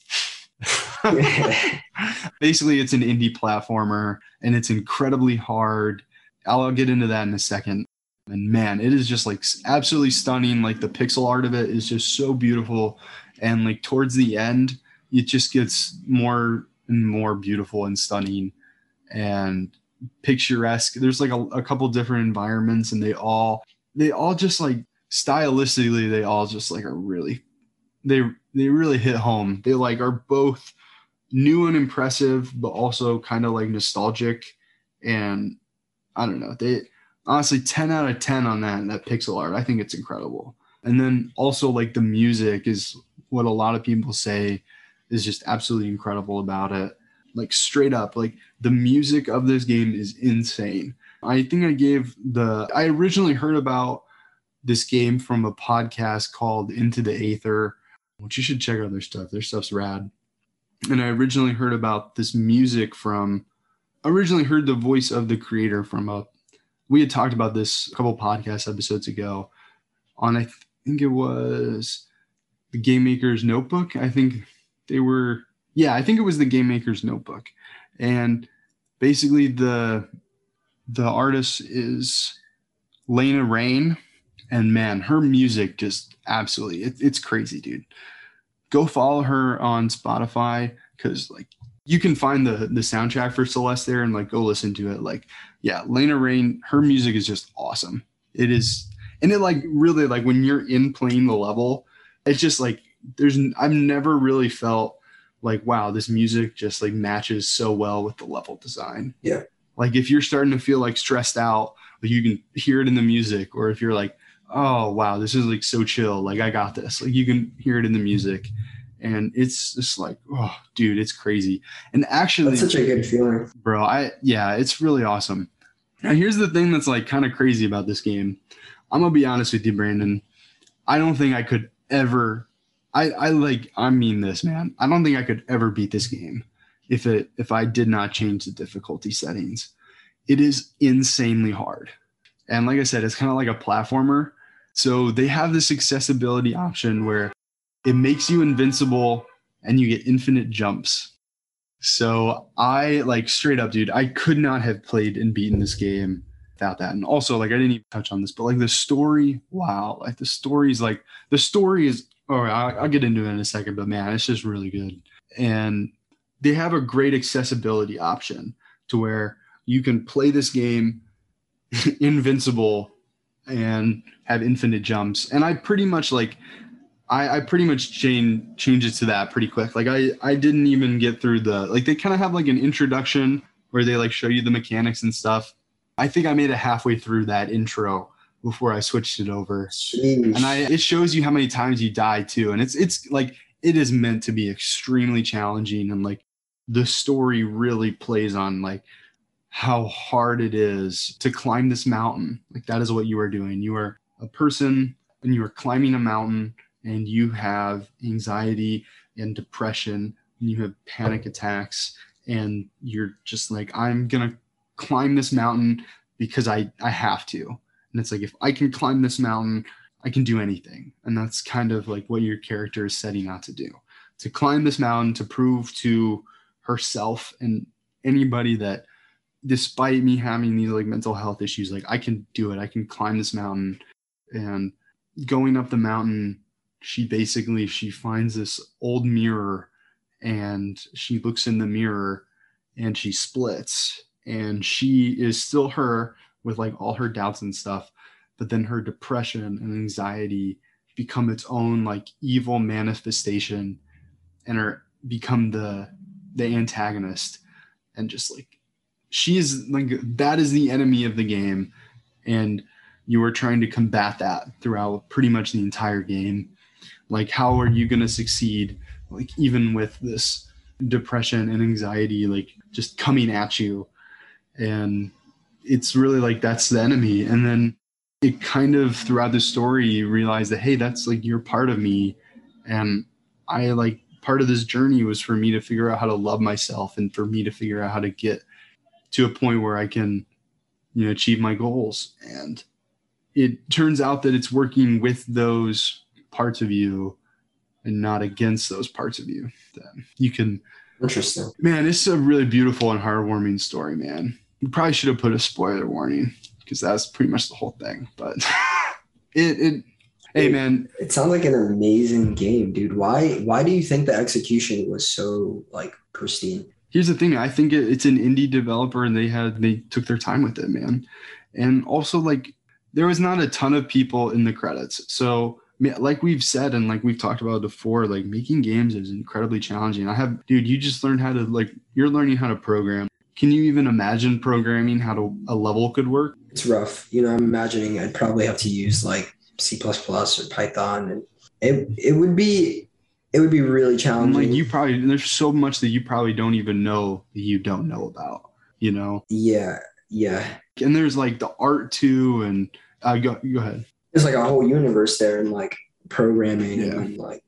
<laughs> <laughs> basically, it's an indie platformer and it's incredibly hard. I'll get into that in a second. And man, it is just like absolutely stunning. Like the pixel art of it is just so beautiful. And like towards the end, it just gets more and more beautiful and stunning and picturesque. There's like a, a couple different environments and they all they all just like stylistically they all just like are really they they really hit home. They like are both new and impressive, but also kind of like nostalgic and I don't know. They honestly 10 out of 10 on that that pixel art. I think it's incredible. And then also like the music is what a lot of people say is just absolutely incredible about it. Like straight up, like the music of this game is insane. I think I gave the I originally heard about this game from a podcast called Into the Aether, which you should check out their stuff. Their stuff's rad. And I originally heard about this music from originally heard the voice of the creator from a we had talked about this a couple podcast episodes ago on I think it was the Game Maker's Notebook. I think they were yeah, I think it was the Game Maker's Notebook. And basically the the artist is Lena Raine and man, her music just absolutely it, it's crazy, dude. Go follow her on Spotify cuz like you can find the the soundtrack for Celeste there and like go listen to it like yeah, Lena Raine, her music is just awesome. It is, and it like really like when you're in playing the level, it's just like there's I've never really felt like wow, this music just like matches so well with the level design. Yeah. Like if you're starting to feel like stressed out, like you can hear it in the music, or if you're like, oh wow, this is like so chill, like I got this, like you can hear it in the music. And it's just like, oh, dude, it's crazy. And actually, that's such a good feeling. bro i yeah it's really awesome. Now here's the thing that's like kind of crazy about this game. I'm gonna be honest with you brandon. I don't think i could ever i i like i mean this man. I don't think i could ever beat this game if it if i did not change the difficulty settings. It is insanely hard. And like i said it's kind of like a platformer. So they have this accessibility option where it makes you invincible and you get infinite jumps So I like straight up, dude, I could not have played and beaten this game without that. And also, like, I didn't even touch on this, but like the story, wow, like the story is like the story is. Oh, I'll, I'll get into it in a second, but man, it's just really good. And they have a great accessibility option to where you can play this game <laughs> invincible and have infinite jumps. And I pretty much like I, I pretty much change change it to that pretty quick. Like I I didn't even get through the like they kind of have like an introduction where they like show you the mechanics and stuff. I think I made it halfway through that intro before I switched it over. And I it shows you how many times you die too. And it's it's like it is meant to be extremely challenging and like the story really plays on like how hard it is to climb this mountain. Like that is what you are doing. You are a person and you are climbing a mountain and you have anxiety and depression and you have panic attacks and you're just like I'm to climb this mountain because I I have to. And it's like if I can climb this mountain, I can do anything. And that's kind of like what your character is setting out to do. To climb this mountain to prove to herself and anybody that despite me having these like mental health issues, like I can do it. I can climb this mountain. And going up the mountain, she basically she finds this old mirror and she looks in the mirror and she splits and she is still her with like all her doubts and stuff but then her depression and anxiety become its own like evil manifestation and are become the the antagonist. And just like she is like that is the enemy of the game. And you are trying to combat that throughout pretty much the entire game like how are you going to succeed like even with this depression and anxiety like just coming at you? And it's really like that's the enemy. And then it kind of throughout the story you realize that hey that's like you're part of me. And i like part of this journey was for me to figure out how to love myself and for me to figure out how to get to a point where i can you know achieve my goals. And it turns out that it's working with those parts of you and not against those parts of you that you can Interesting. man it's a really beautiful and heartwarming story man we probably should have put a spoiler warning because that's pretty much the whole thing but <laughs> it it hey man It sounds like an amazing game, dude. Why why do you think the execution was so like pristine? here's the thing i think it, it's an indie developer and they had they took their time with it man and also like there was not a ton of people in the credits so like we've said and like we've talked about before like making games is incredibly challenging i have dude you just learned how to like you're learning how to program can you even imagine programming how to a level could work It's rough. You know, I'm imagining I'd probably have to use like C or Python and it it would be it would be really and challenging. like you probably there's so much that you probably don't even know that you don't know about you know yeah, yeah. and there's like the art too and uh, go, go ahead There's like a whole universe there and like programming Yeah. and like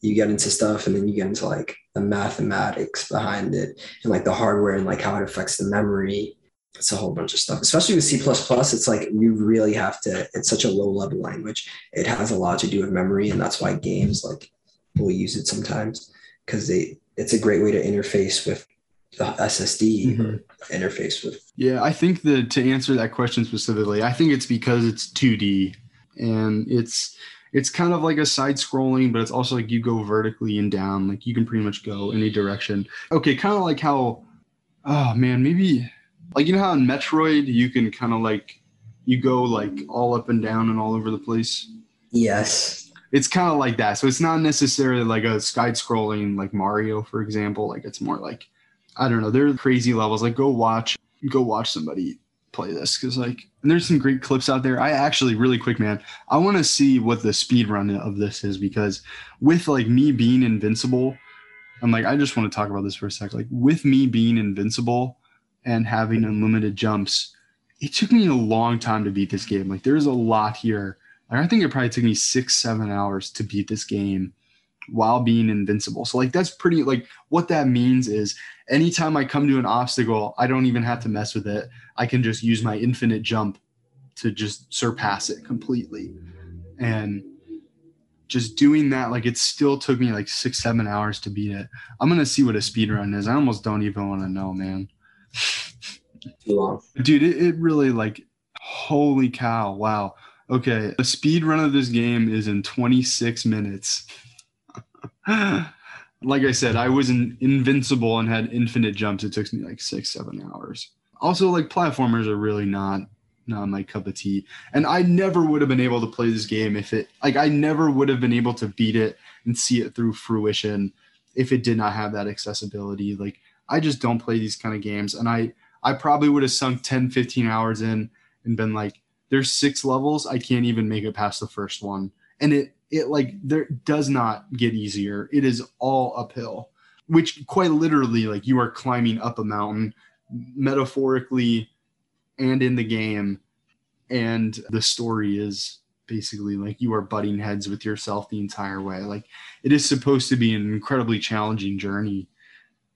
you get into stuff and then you get into like the mathematics behind it and like the hardware and like how it affects the memory. It's a whole bunch of stuff. Especially with C it's like you really have to, it's such a low level language. It has a lot to do with memory, and that's why games like will use it sometimes because they it's a great way to interface with the SSD or mm-hmm. interface with Yeah, I think that to answer that question specifically, I think it's because it's 2D and it's it's kind of like a side scrolling, but it's also like you go vertically and down, like you can pretty much go any direction. Okay, kind of like how oh man, maybe like you know how in Metroid you can kind of like you go like all up and down and all over the place. yes. It's kind of like that. So it's not necessarily like a side scrolling like Mario, for example. Like it's more like I don't know. They're crazy levels. Like go watch, go watch somebody play this because like there's some great clips out there. I actually really quick, man. I want to see what the speed run of this is because with like me being invincible, I'm like I just want to talk about this for a sec. Like with me being invincible and having unlimited jumps, it took me a long time to beat this game. Like there's a lot here. Like I think it probably took me six, seven hours to beat this game while being invincible. So like that's pretty like what that means is anytime I come to an obstacle, I don't even have to mess with it. I can just use my infinite jump to just surpass it completely. And just doing that, like it still took me like six, seven hours to beat it. I'm gonna see what a speed run is. I almost don't even want to know, man. Too long. Dude, it, it really like holy cow, wow. Okay, the speed run of this game is in 26 minutes. Like I said, I was in, invincible and had infinite jumps. It took me like six, seven hours. Also, like platformers are really not not my cup of tea. And I never would have been able to play this game if it like I never would have been able to beat it and see it through fruition if it did not have that accessibility. Like I just don't play these kind of games and I I probably would have sunk 10 15 hours in and been like there's six levels I can't even make it past the first one. And it it like there does not get easier. It is all uphill, which quite literally like you are climbing up a mountain metaphorically and in the game and the story is basically like you are butting heads with yourself the entire way like it is supposed to be an incredibly challenging journey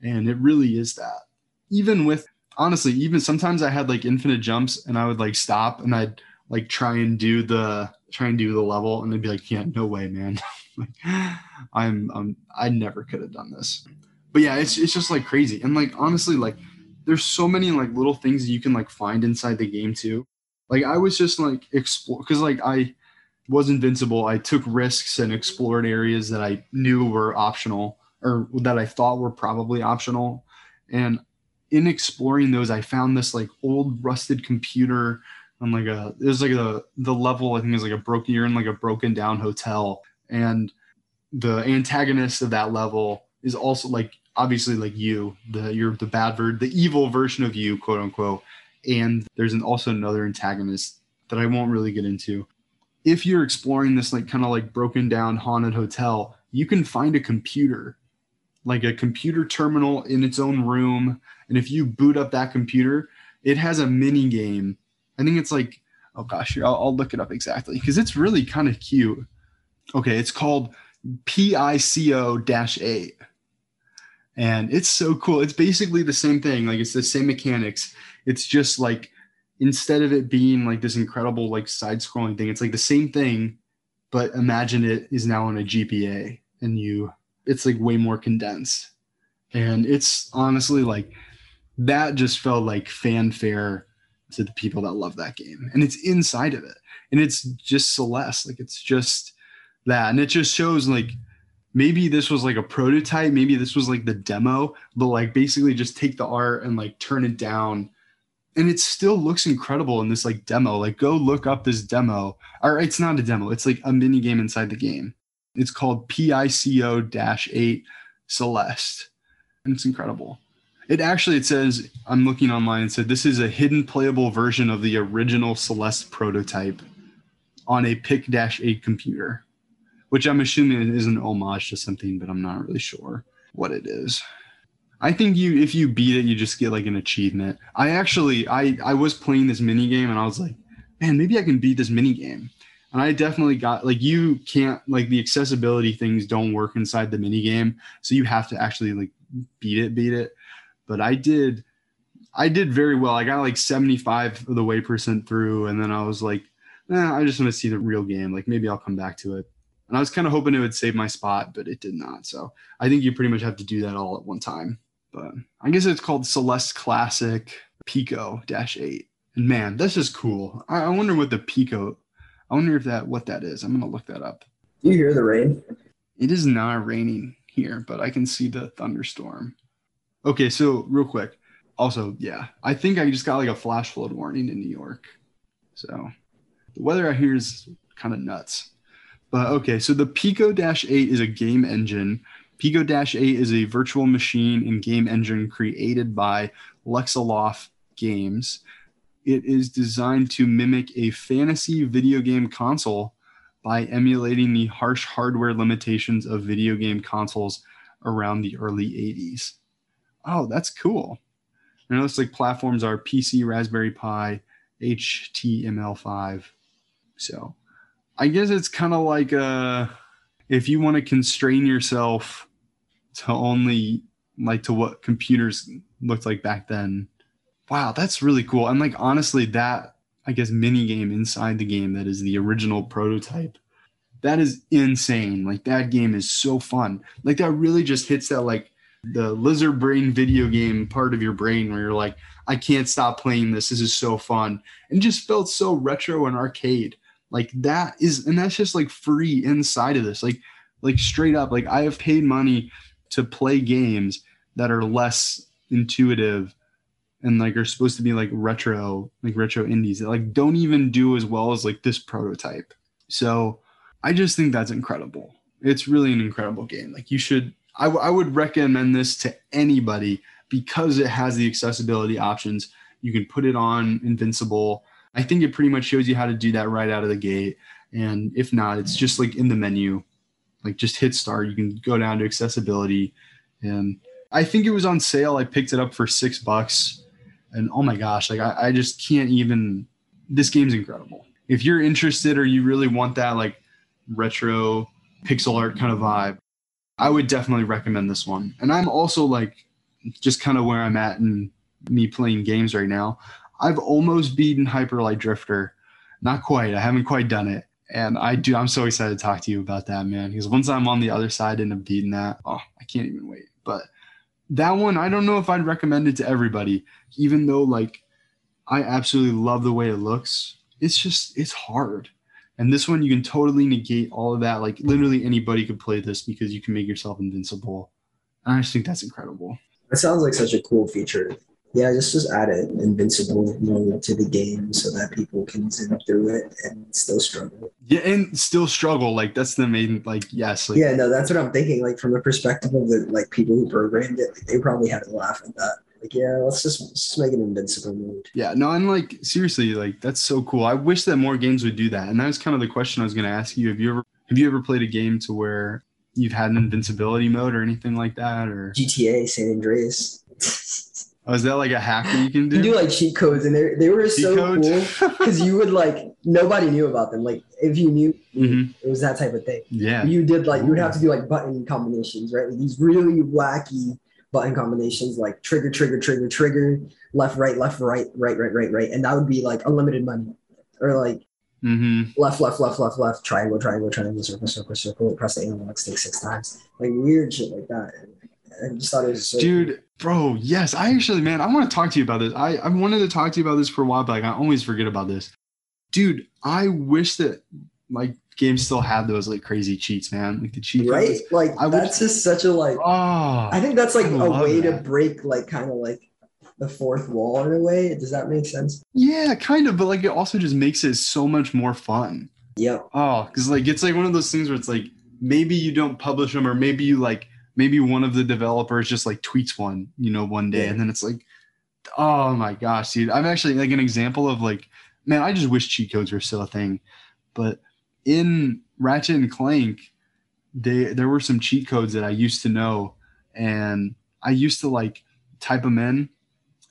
and it really is that even with honestly even sometimes i had like infinite jumps and i would like stop and i'd like try and do the try and do the level and they'd be like yeah no way man. <laughs> Like, i'm i'm i never could have done this. But yeah it's, it's just like crazy. And like honestly like there's so many like little things you can like find inside the game too. Like i was just like explore because like i was invincible. I took risks and explored areas that i knew were optional or that i thought were probably optional. And in exploring those i found this like old rusted computer on like a it was like a the level i think is like a broken you're in like a broken down hotel and the antagonist of that level is also like obviously like you, the you're the bad ver- the evil version of you, quote unquote. And there's an, also another antagonist that I won't really get into. If you're exploring this like kind of like broken down haunted hotel, you can find a computer, like a computer terminal in its own room. And if you boot up that computer, it has a mini game. I think it's like, oh gosh, here, I'll, I'll look it up exactly because it's really kind of cute. Okay, it's called PICO 8 and it's so cool. It's basically the same thing. Like it's the same mechanics. It's just like instead of it being like this incredible like side-scrolling thing, it's like the same thing, but imagine it is now on a GPA and you it's like way more condensed. And it's honestly like that just felt like fanfare to the people that love that game. And it's inside of it. And it's just Celeste. Like it's just that. And it just shows like maybe this was like a prototype. Maybe this was like the demo. But like basically just take the art and like turn it down. And it still looks incredible in this like demo. Like go look up this demo. Or it's not a demo. It's like a mini game inside the game. It's called pico-8 celeste. And it's incredible it actually it says i'm looking online and said this is a hidden playable version of the original celeste prototype on a pico-8 computer which I'm assuming is an homage to something, but I'm not really sure what it is. I think you if you beat it, you just get like an achievement. I actually I I was playing this mini game and I was like, man, maybe I can beat this mini game. And I definitely got like you can't like the accessibility things don't work inside the mini game, so you have to actually like beat it, beat it. But I did I did very well. I got like 75 of the way percent through, and then I was like, eh, I just want to see the real game. Like maybe I'll come back to it. And I was kind of hoping it would save my spot, but it did not. So I think you pretty much have to do that all at one time. But I guess it's called Celeste Classic Pico Dash 8. And man, that's just cool. I, I wonder what the Pico, I wonder if that, what that is. I'm going to look that up. Do you hear the rain? It is not raining here, but I can see the thunderstorm. Okay, so real quick. Also, yeah, I think I just got like a flash flood warning in New York. So the weather out here is kind of nuts. But okay, so the Pico 8 is a game engine. Pico 8 is a virtual machine and game engine created by Lexaloffle Games. It is designed to mimic a fantasy video game console by emulating the harsh hardware limitations of video game consoles around the early 80s. Oh, that's cool. I know it's like platforms are PC, Raspberry Pi, HTML5. So I guess it's kind of like uh, if you want to constrain yourself to only like to what computers looked like back then. Wow, that's really cool. And like honestly, that I guess mini game inside the game that is the original prototype. that is insane. Like that game is so fun. Like that really just hits that like the lizard brain video game part of your brain where you're like, I can't stop playing this. This is so fun. And just felt so retro and arcade. Like that is and that's just like free inside of this. Like like straight up, like I have paid money to play games that are less intuitive and like are supposed to be like retro, like retro indies that like don't even do as well as like this prototype. So I just think that's incredible. It's really an incredible game. Like you should, I, w- I would recommend this to anybody because it has the accessibility options. You can put it on Invincible. I think it pretty much shows you how to do that right out of the gate. And if not, it's just like in the menu, like just hit start. You can go down to accessibility. And I think it was on sale. I picked it up for six bucks. And oh my gosh, like I, I just can't even. This game's incredible. If you're interested or you really want that, like retro pixel art kind of vibe, I would definitely recommend this one. And I'm also like just kind of where I'm at in me playing games right now. I've almost beaten Hyper Light Drifter. Not quite. I haven't quite done it. And I do I'm so excited to talk to you about that, man. Because once I'm on the other side and I'm beating that, oh, I can't even wait. But that one, I don't know if I'd recommend it to everybody, even though like I absolutely love the way it looks. It's just it's hard. And this one, you can totally negate all of that. Like literally anybody could play this because you can make yourself invincible. And I just think that's incredible. That sounds like such a cool feature. Yeah, just just add an invincible mode to the game so that people can zoom through it and still struggle. Yeah, and still struggle. Like that's the main. Like yes. Like, yeah, no, that's what I'm thinking. Like from the perspective of the like people who programmed it, like, they probably had to laugh at that. Like, yeah, let's just, let's just make an invincible mode. Yeah, no, and like seriously, like that's so cool. I wish that more games would do that. And that was kind of the question I was going to ask you. Have you ever have you ever played a game to where you've had an invincibility mode or anything like that, or GTA San Andreas? <laughs> Oh, is that like a hack that you can do? You do like cheat codes, and they they were cheat so codes? <laughs> cool because you would like nobody knew about them. Like if you knew, mm-hmm. it was that type of thing. Yeah, you did like you would have to do like button combinations, right? Like these really wacky button combinations, like trigger, trigger, trigger, trigger, left, right, left, right, right, right, right, right, and that would be like unlimited money, or like mm-hmm. left, left, left, left, left, triangle, triangle, triangle, circle, circle, circle, press the analog stick six times, like weird shit like that. I just thought it was so dude. Bro, yes, I actually, man, I want to talk to you about this. I, I wanted to talk to you about this for a while, but like, I always forget about this. Dude, I wish that like games still have those like crazy cheats, man. Like the cheat right? Codes. Like I that's wish, just such a like. Oh, I think that's like a way that. to break like kind of like the fourth wall in a way. Does that make sense? Yeah, kind of, but like it also just makes it so much more fun. Yep. Oh, because like it's like one of those things where it's like maybe you don't publish them, or maybe you like maybe one of the developers just like tweets one, you know, one day, yeah. and then it's like, oh my gosh, dude. I'm actually like an example of like, man, I just wish cheat codes were still a thing. But in Ratchet and Clank, they there were some cheat codes that I used to know, and I used to like type them in,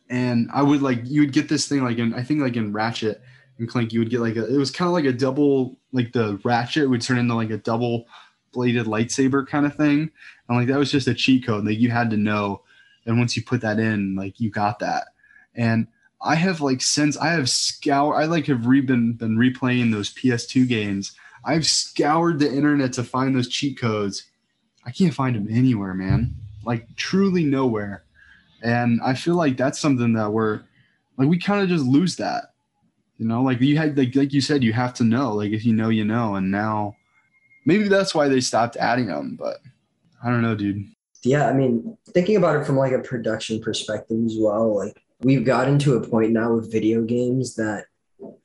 and I would like you would get this thing like in I think like in Ratchet and Clank you would get like a it was kind of like a double like the Ratchet would turn into like a double bladed lightsaber kind of thing. And like that was just a cheat code that you had to know. And once you put that in, like you got that. And I have like since I have scoured, I like have re- been, been replaying those PS2 games. I've scoured the internet to find those cheat codes. I can't find them anywhere, man. Like truly nowhere. And I feel like that's something that we're like we kind of just lose that. You know, like you had like like you said, you have to know. Like if you know, you know. And now maybe that's why they stopped adding them, but I don't know, dude. Yeah, I mean, thinking about it from like a production perspective as well, like we've gotten to a point now with video games that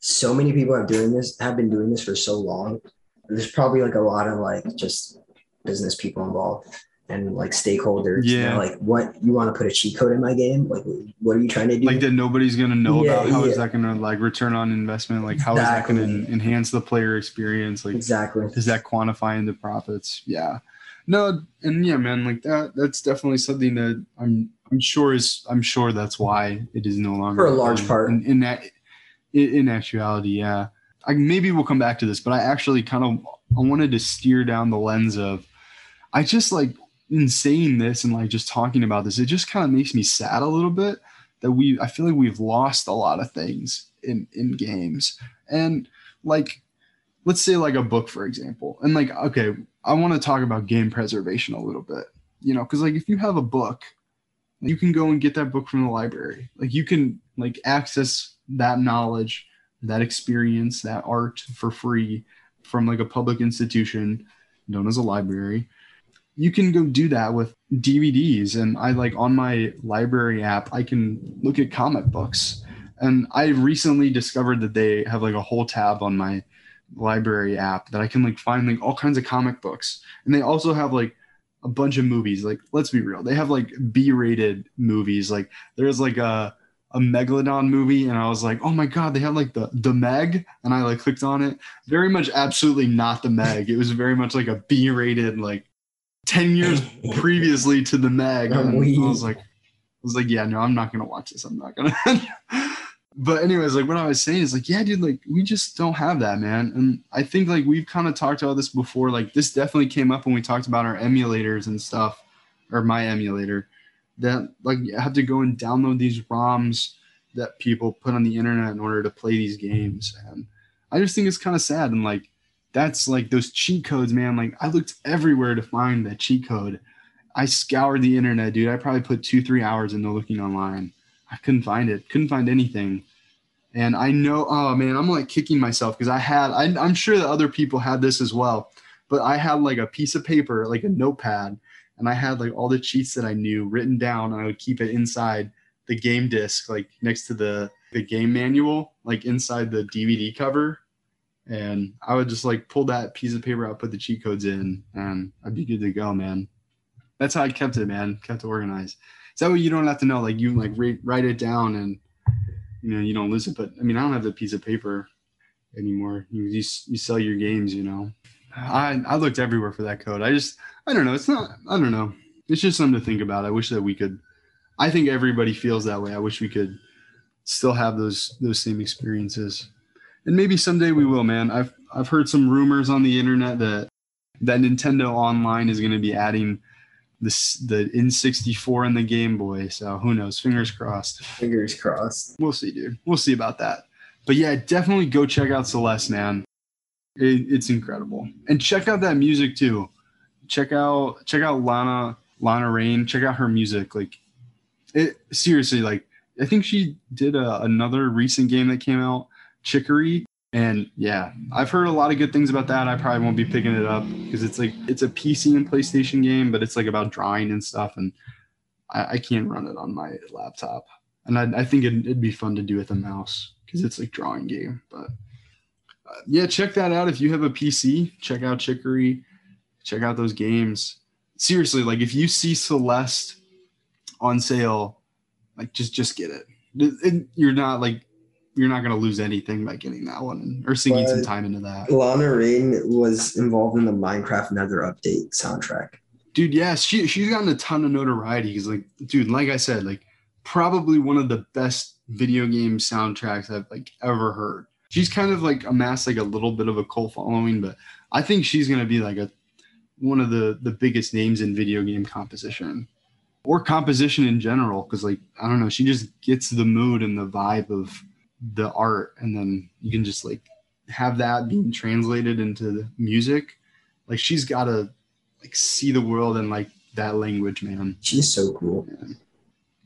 so many people have doing this have been doing this for so long. There's probably like a lot of like just business people involved and like stakeholders. Yeah. like, what you want to put a cheat code in my game? Like, what are you trying to do? Like that nobody's gonna know yeah, about. How yeah. is that gonna like return on investment? Like, how exactly. is that gonna enhance the player experience? Like, exactly. Is that quantifying the profits? Yeah. No, and yeah, man, like that. That's definitely something that I'm. I'm sure is. I'm sure that's why it is no longer for a large part. In, in that, in, in actuality, yeah. I, maybe we'll come back to this, but I actually kind of I wanted to steer down the lens of. I just like in saying this and like just talking about this, it just kind of makes me sad a little bit that we I feel like we've lost a lot of things in in games. And like let's say like a book for example and like okay i want to talk about game preservation a little bit you know because like if you have a book you can go and get that book from the library. Like you can like access that knowledge that experience that art for free from like a public institution known as a library. You can go do that with dvds and i like on my library app i can look at comic books. And i recently discovered that they have like a whole tab on my library app that i can like find like all kinds of comic books. And they also have like a bunch of movies like let's be real they have like b-rated movies like there's like a a megalodon movie and i was like oh my god they have like the the meg and i like clicked on it. Very much absolutely not the meg. It was very much like a b-rated like 10 years <laughs> previously to the meg and i was like i was like yeah no i'm not gonna watch this. I'm not gonna <laughs> <laughs> but anyways like what i was saying is like yeah dude like we just don't have that man and i think like we've kind of talked about this before like this definitely came up when we talked about our emulators and stuff or my emulator that like you have to go and download these ROMs that people put on the internet in order to play these games. And I just think it's kind of sad. And like that's like those cheat codes, man. Like I looked everywhere to find that cheat code. I scoured the internet, dude. I probably put two, three hours into looking online. I couldn't find it. Couldn't find anything. And I know, oh man, I'm like kicking myself because I had, I, I'm sure that other people had this as well, but I had like a piece of paper, like a notepad, and I had like all the cheats that I knew written down, and I would keep it inside the game disc, like next to the the game manual, like inside the DVD cover. And I would just like pull that piece of paper out, put the cheat codes in, and I'd be good to go, man. That's how I kept it, man. Kept it organized. So that way you don't have to know, like you like write, write it down and you know you don't lose it. But I mean, I don't have the piece of paper anymore. You you, you sell your games, you know. I I looked everywhere for that code. I just I don't know. It's not. I don't know. It's just something to think about. I wish that we could. I think everybody feels that way. I wish we could still have those those same experiences, and maybe someday we will, man. I've I've heard some rumors on the internet that that Nintendo Online is going to be adding this the N64 and the Game Boy. So who knows? Fingers crossed. Fingers crossed. We'll see, dude. We'll see about that. But yeah, definitely go check out Celeste, man. It, it's incredible, and check out that music too. Check out check out Lena Lena Raine. Check out her music. Like, it seriously. Like, I think she did a, another recent game that came out, Chicory, and yeah, I've heard a lot of good things about that. I probably won't be picking it up because it's like it's a PC and PlayStation game, but it's like about drawing and stuff, and I, I can't run it on my laptop. And I, I think it'd, it'd be fun to do with a mouse because it's like drawing game. But uh, yeah, check that out if you have a PC. Check out Chicory. Check out those games. Seriously, like if you see Celeste on sale, like just just get it. It- it- you're not like you're not gonna lose anything by getting that one or sinking some time into that. Lena Raine was involved in the Minecraft Nether update soundtrack. dude yeah she she's gotten a ton of notoriety because like dude like i said like probably one of the best video game soundtracks i've like ever heard she's kind of like amassed like a little bit of a cult following but i think she's going to be like a one of the the biggest names in video game composition or composition in general because like i don't know she just gets the mood and the vibe of the art and then you can just like have that being translated into the music like she's got to like see the world in like that language, man. She's so cool.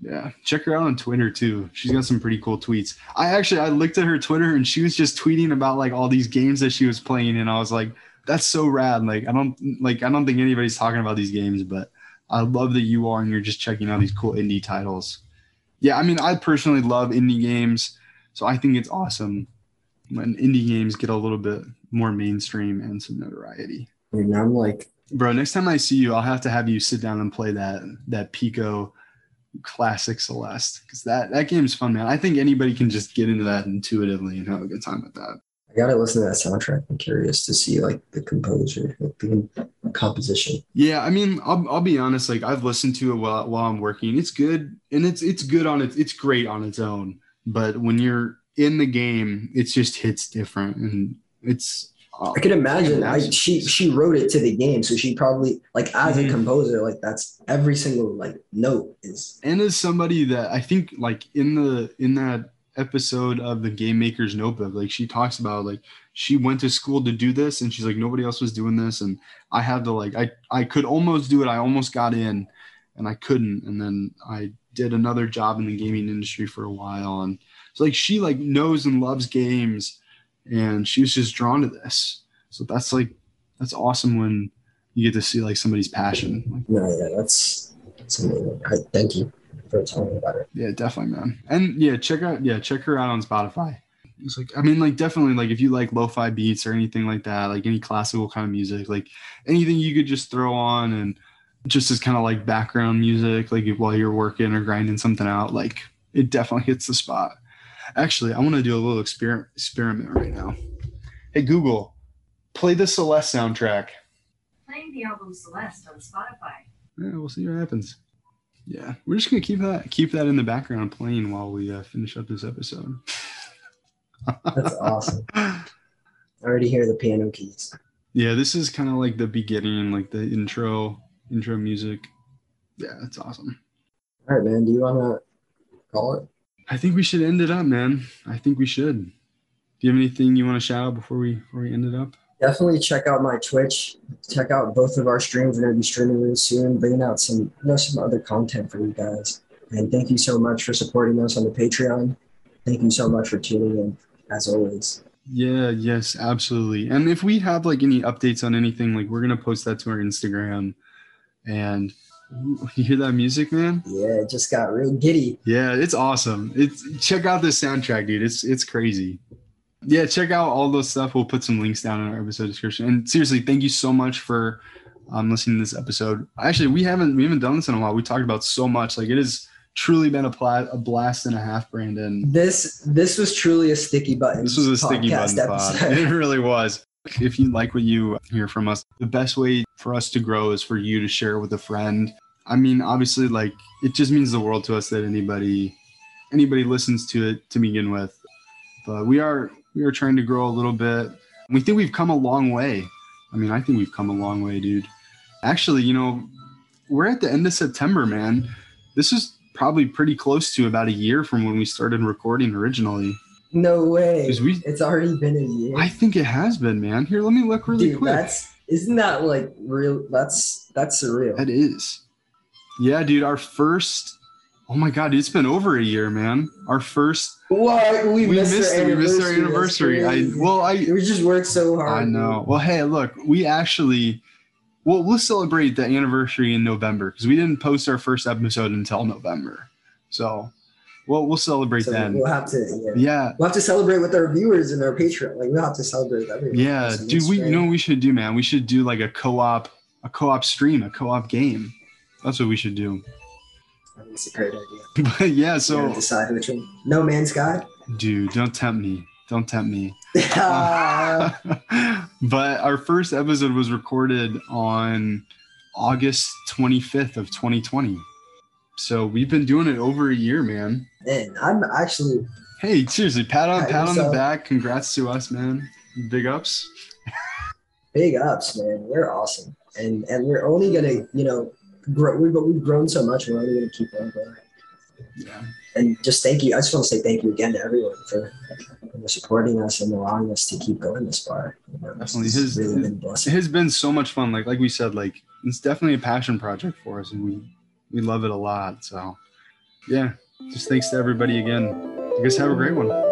Yeah. Check her out on Twitter too. She's got some pretty cool tweets. I actually I looked at her Twitter and she was just tweeting about like all these games that she was playing and I was like, that's so rad. Like I don't like I don't think anybody's talking about these games, but I love that you are and you're just checking out these cool indie titles. Yeah, I mean I personally love indie games, so I think it's awesome when indie games get a little bit more mainstream and some notoriety. And I'm like, Bro, next time I see you, I'll have to have you sit down and play that that Pico classic Celeste because that that game's fun, man. I think anybody can just get into that intuitively and have a good time with that. I gotta listen to that soundtrack. I'm curious to see like the composer, like the composition. Yeah, I mean, I'll, I'll be honest. Like I've listened to it while while I'm working. It's good, and it's it's good on its it's great on its own. But when you're in the game, it just hits different, and it's. I could imagine. I she she wrote it to the game, so she probably like as Mhm. a composer, like that's every single like note is and as somebody that I think like in the in that episode of the Game Maker's Notebook. Like she talks about like she went to school to do this and she's like nobody else was doing this and I had to like I I could almost do it. I almost got in and I couldn't and then I did another job in the gaming industry for a while and it's like she like knows and loves games and she was just drawn to this. So that's like that's awesome when you get to see like somebody's passion. Like, No, yeah, that's that's amazing. I, thank you for telling me about it. Yeah, definitely, man. And yeah, check out yeah, check her out on Spotify. It's like I mean, like definitely like if you like lo-fi beats or anything like that, like any classical kind of music, like anything you could just throw on and just as kind of like background music, like while you're working or grinding something out, like it definitely hits the spot. Actually, I want to do a little experiment experiment right now. Hey Google, play the Celeste soundtrack. Playing the album Celeste on Spotify. Yeah, we'll see what happens. Yeah, we're just gonna keep that keep that in the background playing while we uh, finish up this episode. <laughs> That's awesome. I already hear the piano keys. Yeah, this is kind of like the beginning, like the intro intro music. Yeah, that's awesome. All right, man. Do you want to call it? I think we should end it up, man. I think we should. Do you have anything you want to shout out before we before we end it up? Definitely check out my Twitch. Check out both of our streams. We're gonna be streaming really soon, bringing out some you know some other content for you guys. And thank you so much for supporting us on the Patreon. Thank you so much for tuning in, as always. Yeah, yes, absolutely. And if we have like any updates on anything, like we're gonna post that to our Instagram. And <laughs> you hear that music, man? Yeah, it just got real giddy. Yeah, it's awesome. It's check out this soundtrack, dude. It's it's crazy. Yeah, check out all those stuff. We'll put some links down in our episode description. And seriously, thank you so much for um, listening to this episode. Actually, we haven't we haven't done this in a while. We talked about so much. Like it has truly been a, pla- a blast and a half, Brandon. This this was truly a sticky button. This was a sticky podcast button pod. It really was. If you like what you hear from us, the best way for us to grow is for you to share with a friend. I mean, obviously, like it just means the world to us that anybody anybody listens to it to begin with. But we are we are trying to grow a little bit. We think we've come a long way. I mean, I think we've come a long way, dude. Actually, you know, we're at the end of September, man. This is probably pretty close to about a year from when we started recording originally. No way. we- it's already been a year. I think it has been, man. Here, let me look really Dude, quick. that's isn't that like real? That's that's surreal. That is. Yeah, dude, our first Oh my god, it's been over a year, man. Our first What we, we missed, missed our it. We missed our anniversary. anniversary. I well, I we just worked so hard. I know. Well, hey, look, we actually well, we'll celebrate the anniversary in November because we didn't post our first episode until November. So, well, we'll celebrate So then. we'll have to. Yeah. Yeah, We'll have to celebrate with our viewers and our Patreon. Like we'll have to celebrate with everyone. yeah, So dude. We you know what we should do, man. We should do like a co-op, a co-op stream, a co-op game. That's what we should do. That's a great idea. <laughs> But yeah, So decide which one. No Man's Sky. dude, don't tempt me. Don't tempt me. Ah, <laughs> <laughs> but our first episode was recorded on August 25th of 2020. So we've been doing it over a year, man. and I'm actually Hey, seriously, pat on Pat on the back. Congrats to us, man. Big ups. big ups, man. We're awesome, and and we're only gonna, you know, grow. We've we've grown so much. We're only gonna keep on growing. Yeah. And just thank you. I just want to say thank you again to everyone for, for supporting us and allowing us to keep going this far. You know, Definitely. His- really his- been a It has been so much fun. Like like we said, like it's definitely a passion project for us and we we love it a lot. So yeah. Just thanks to everybody again. You guys have a great one.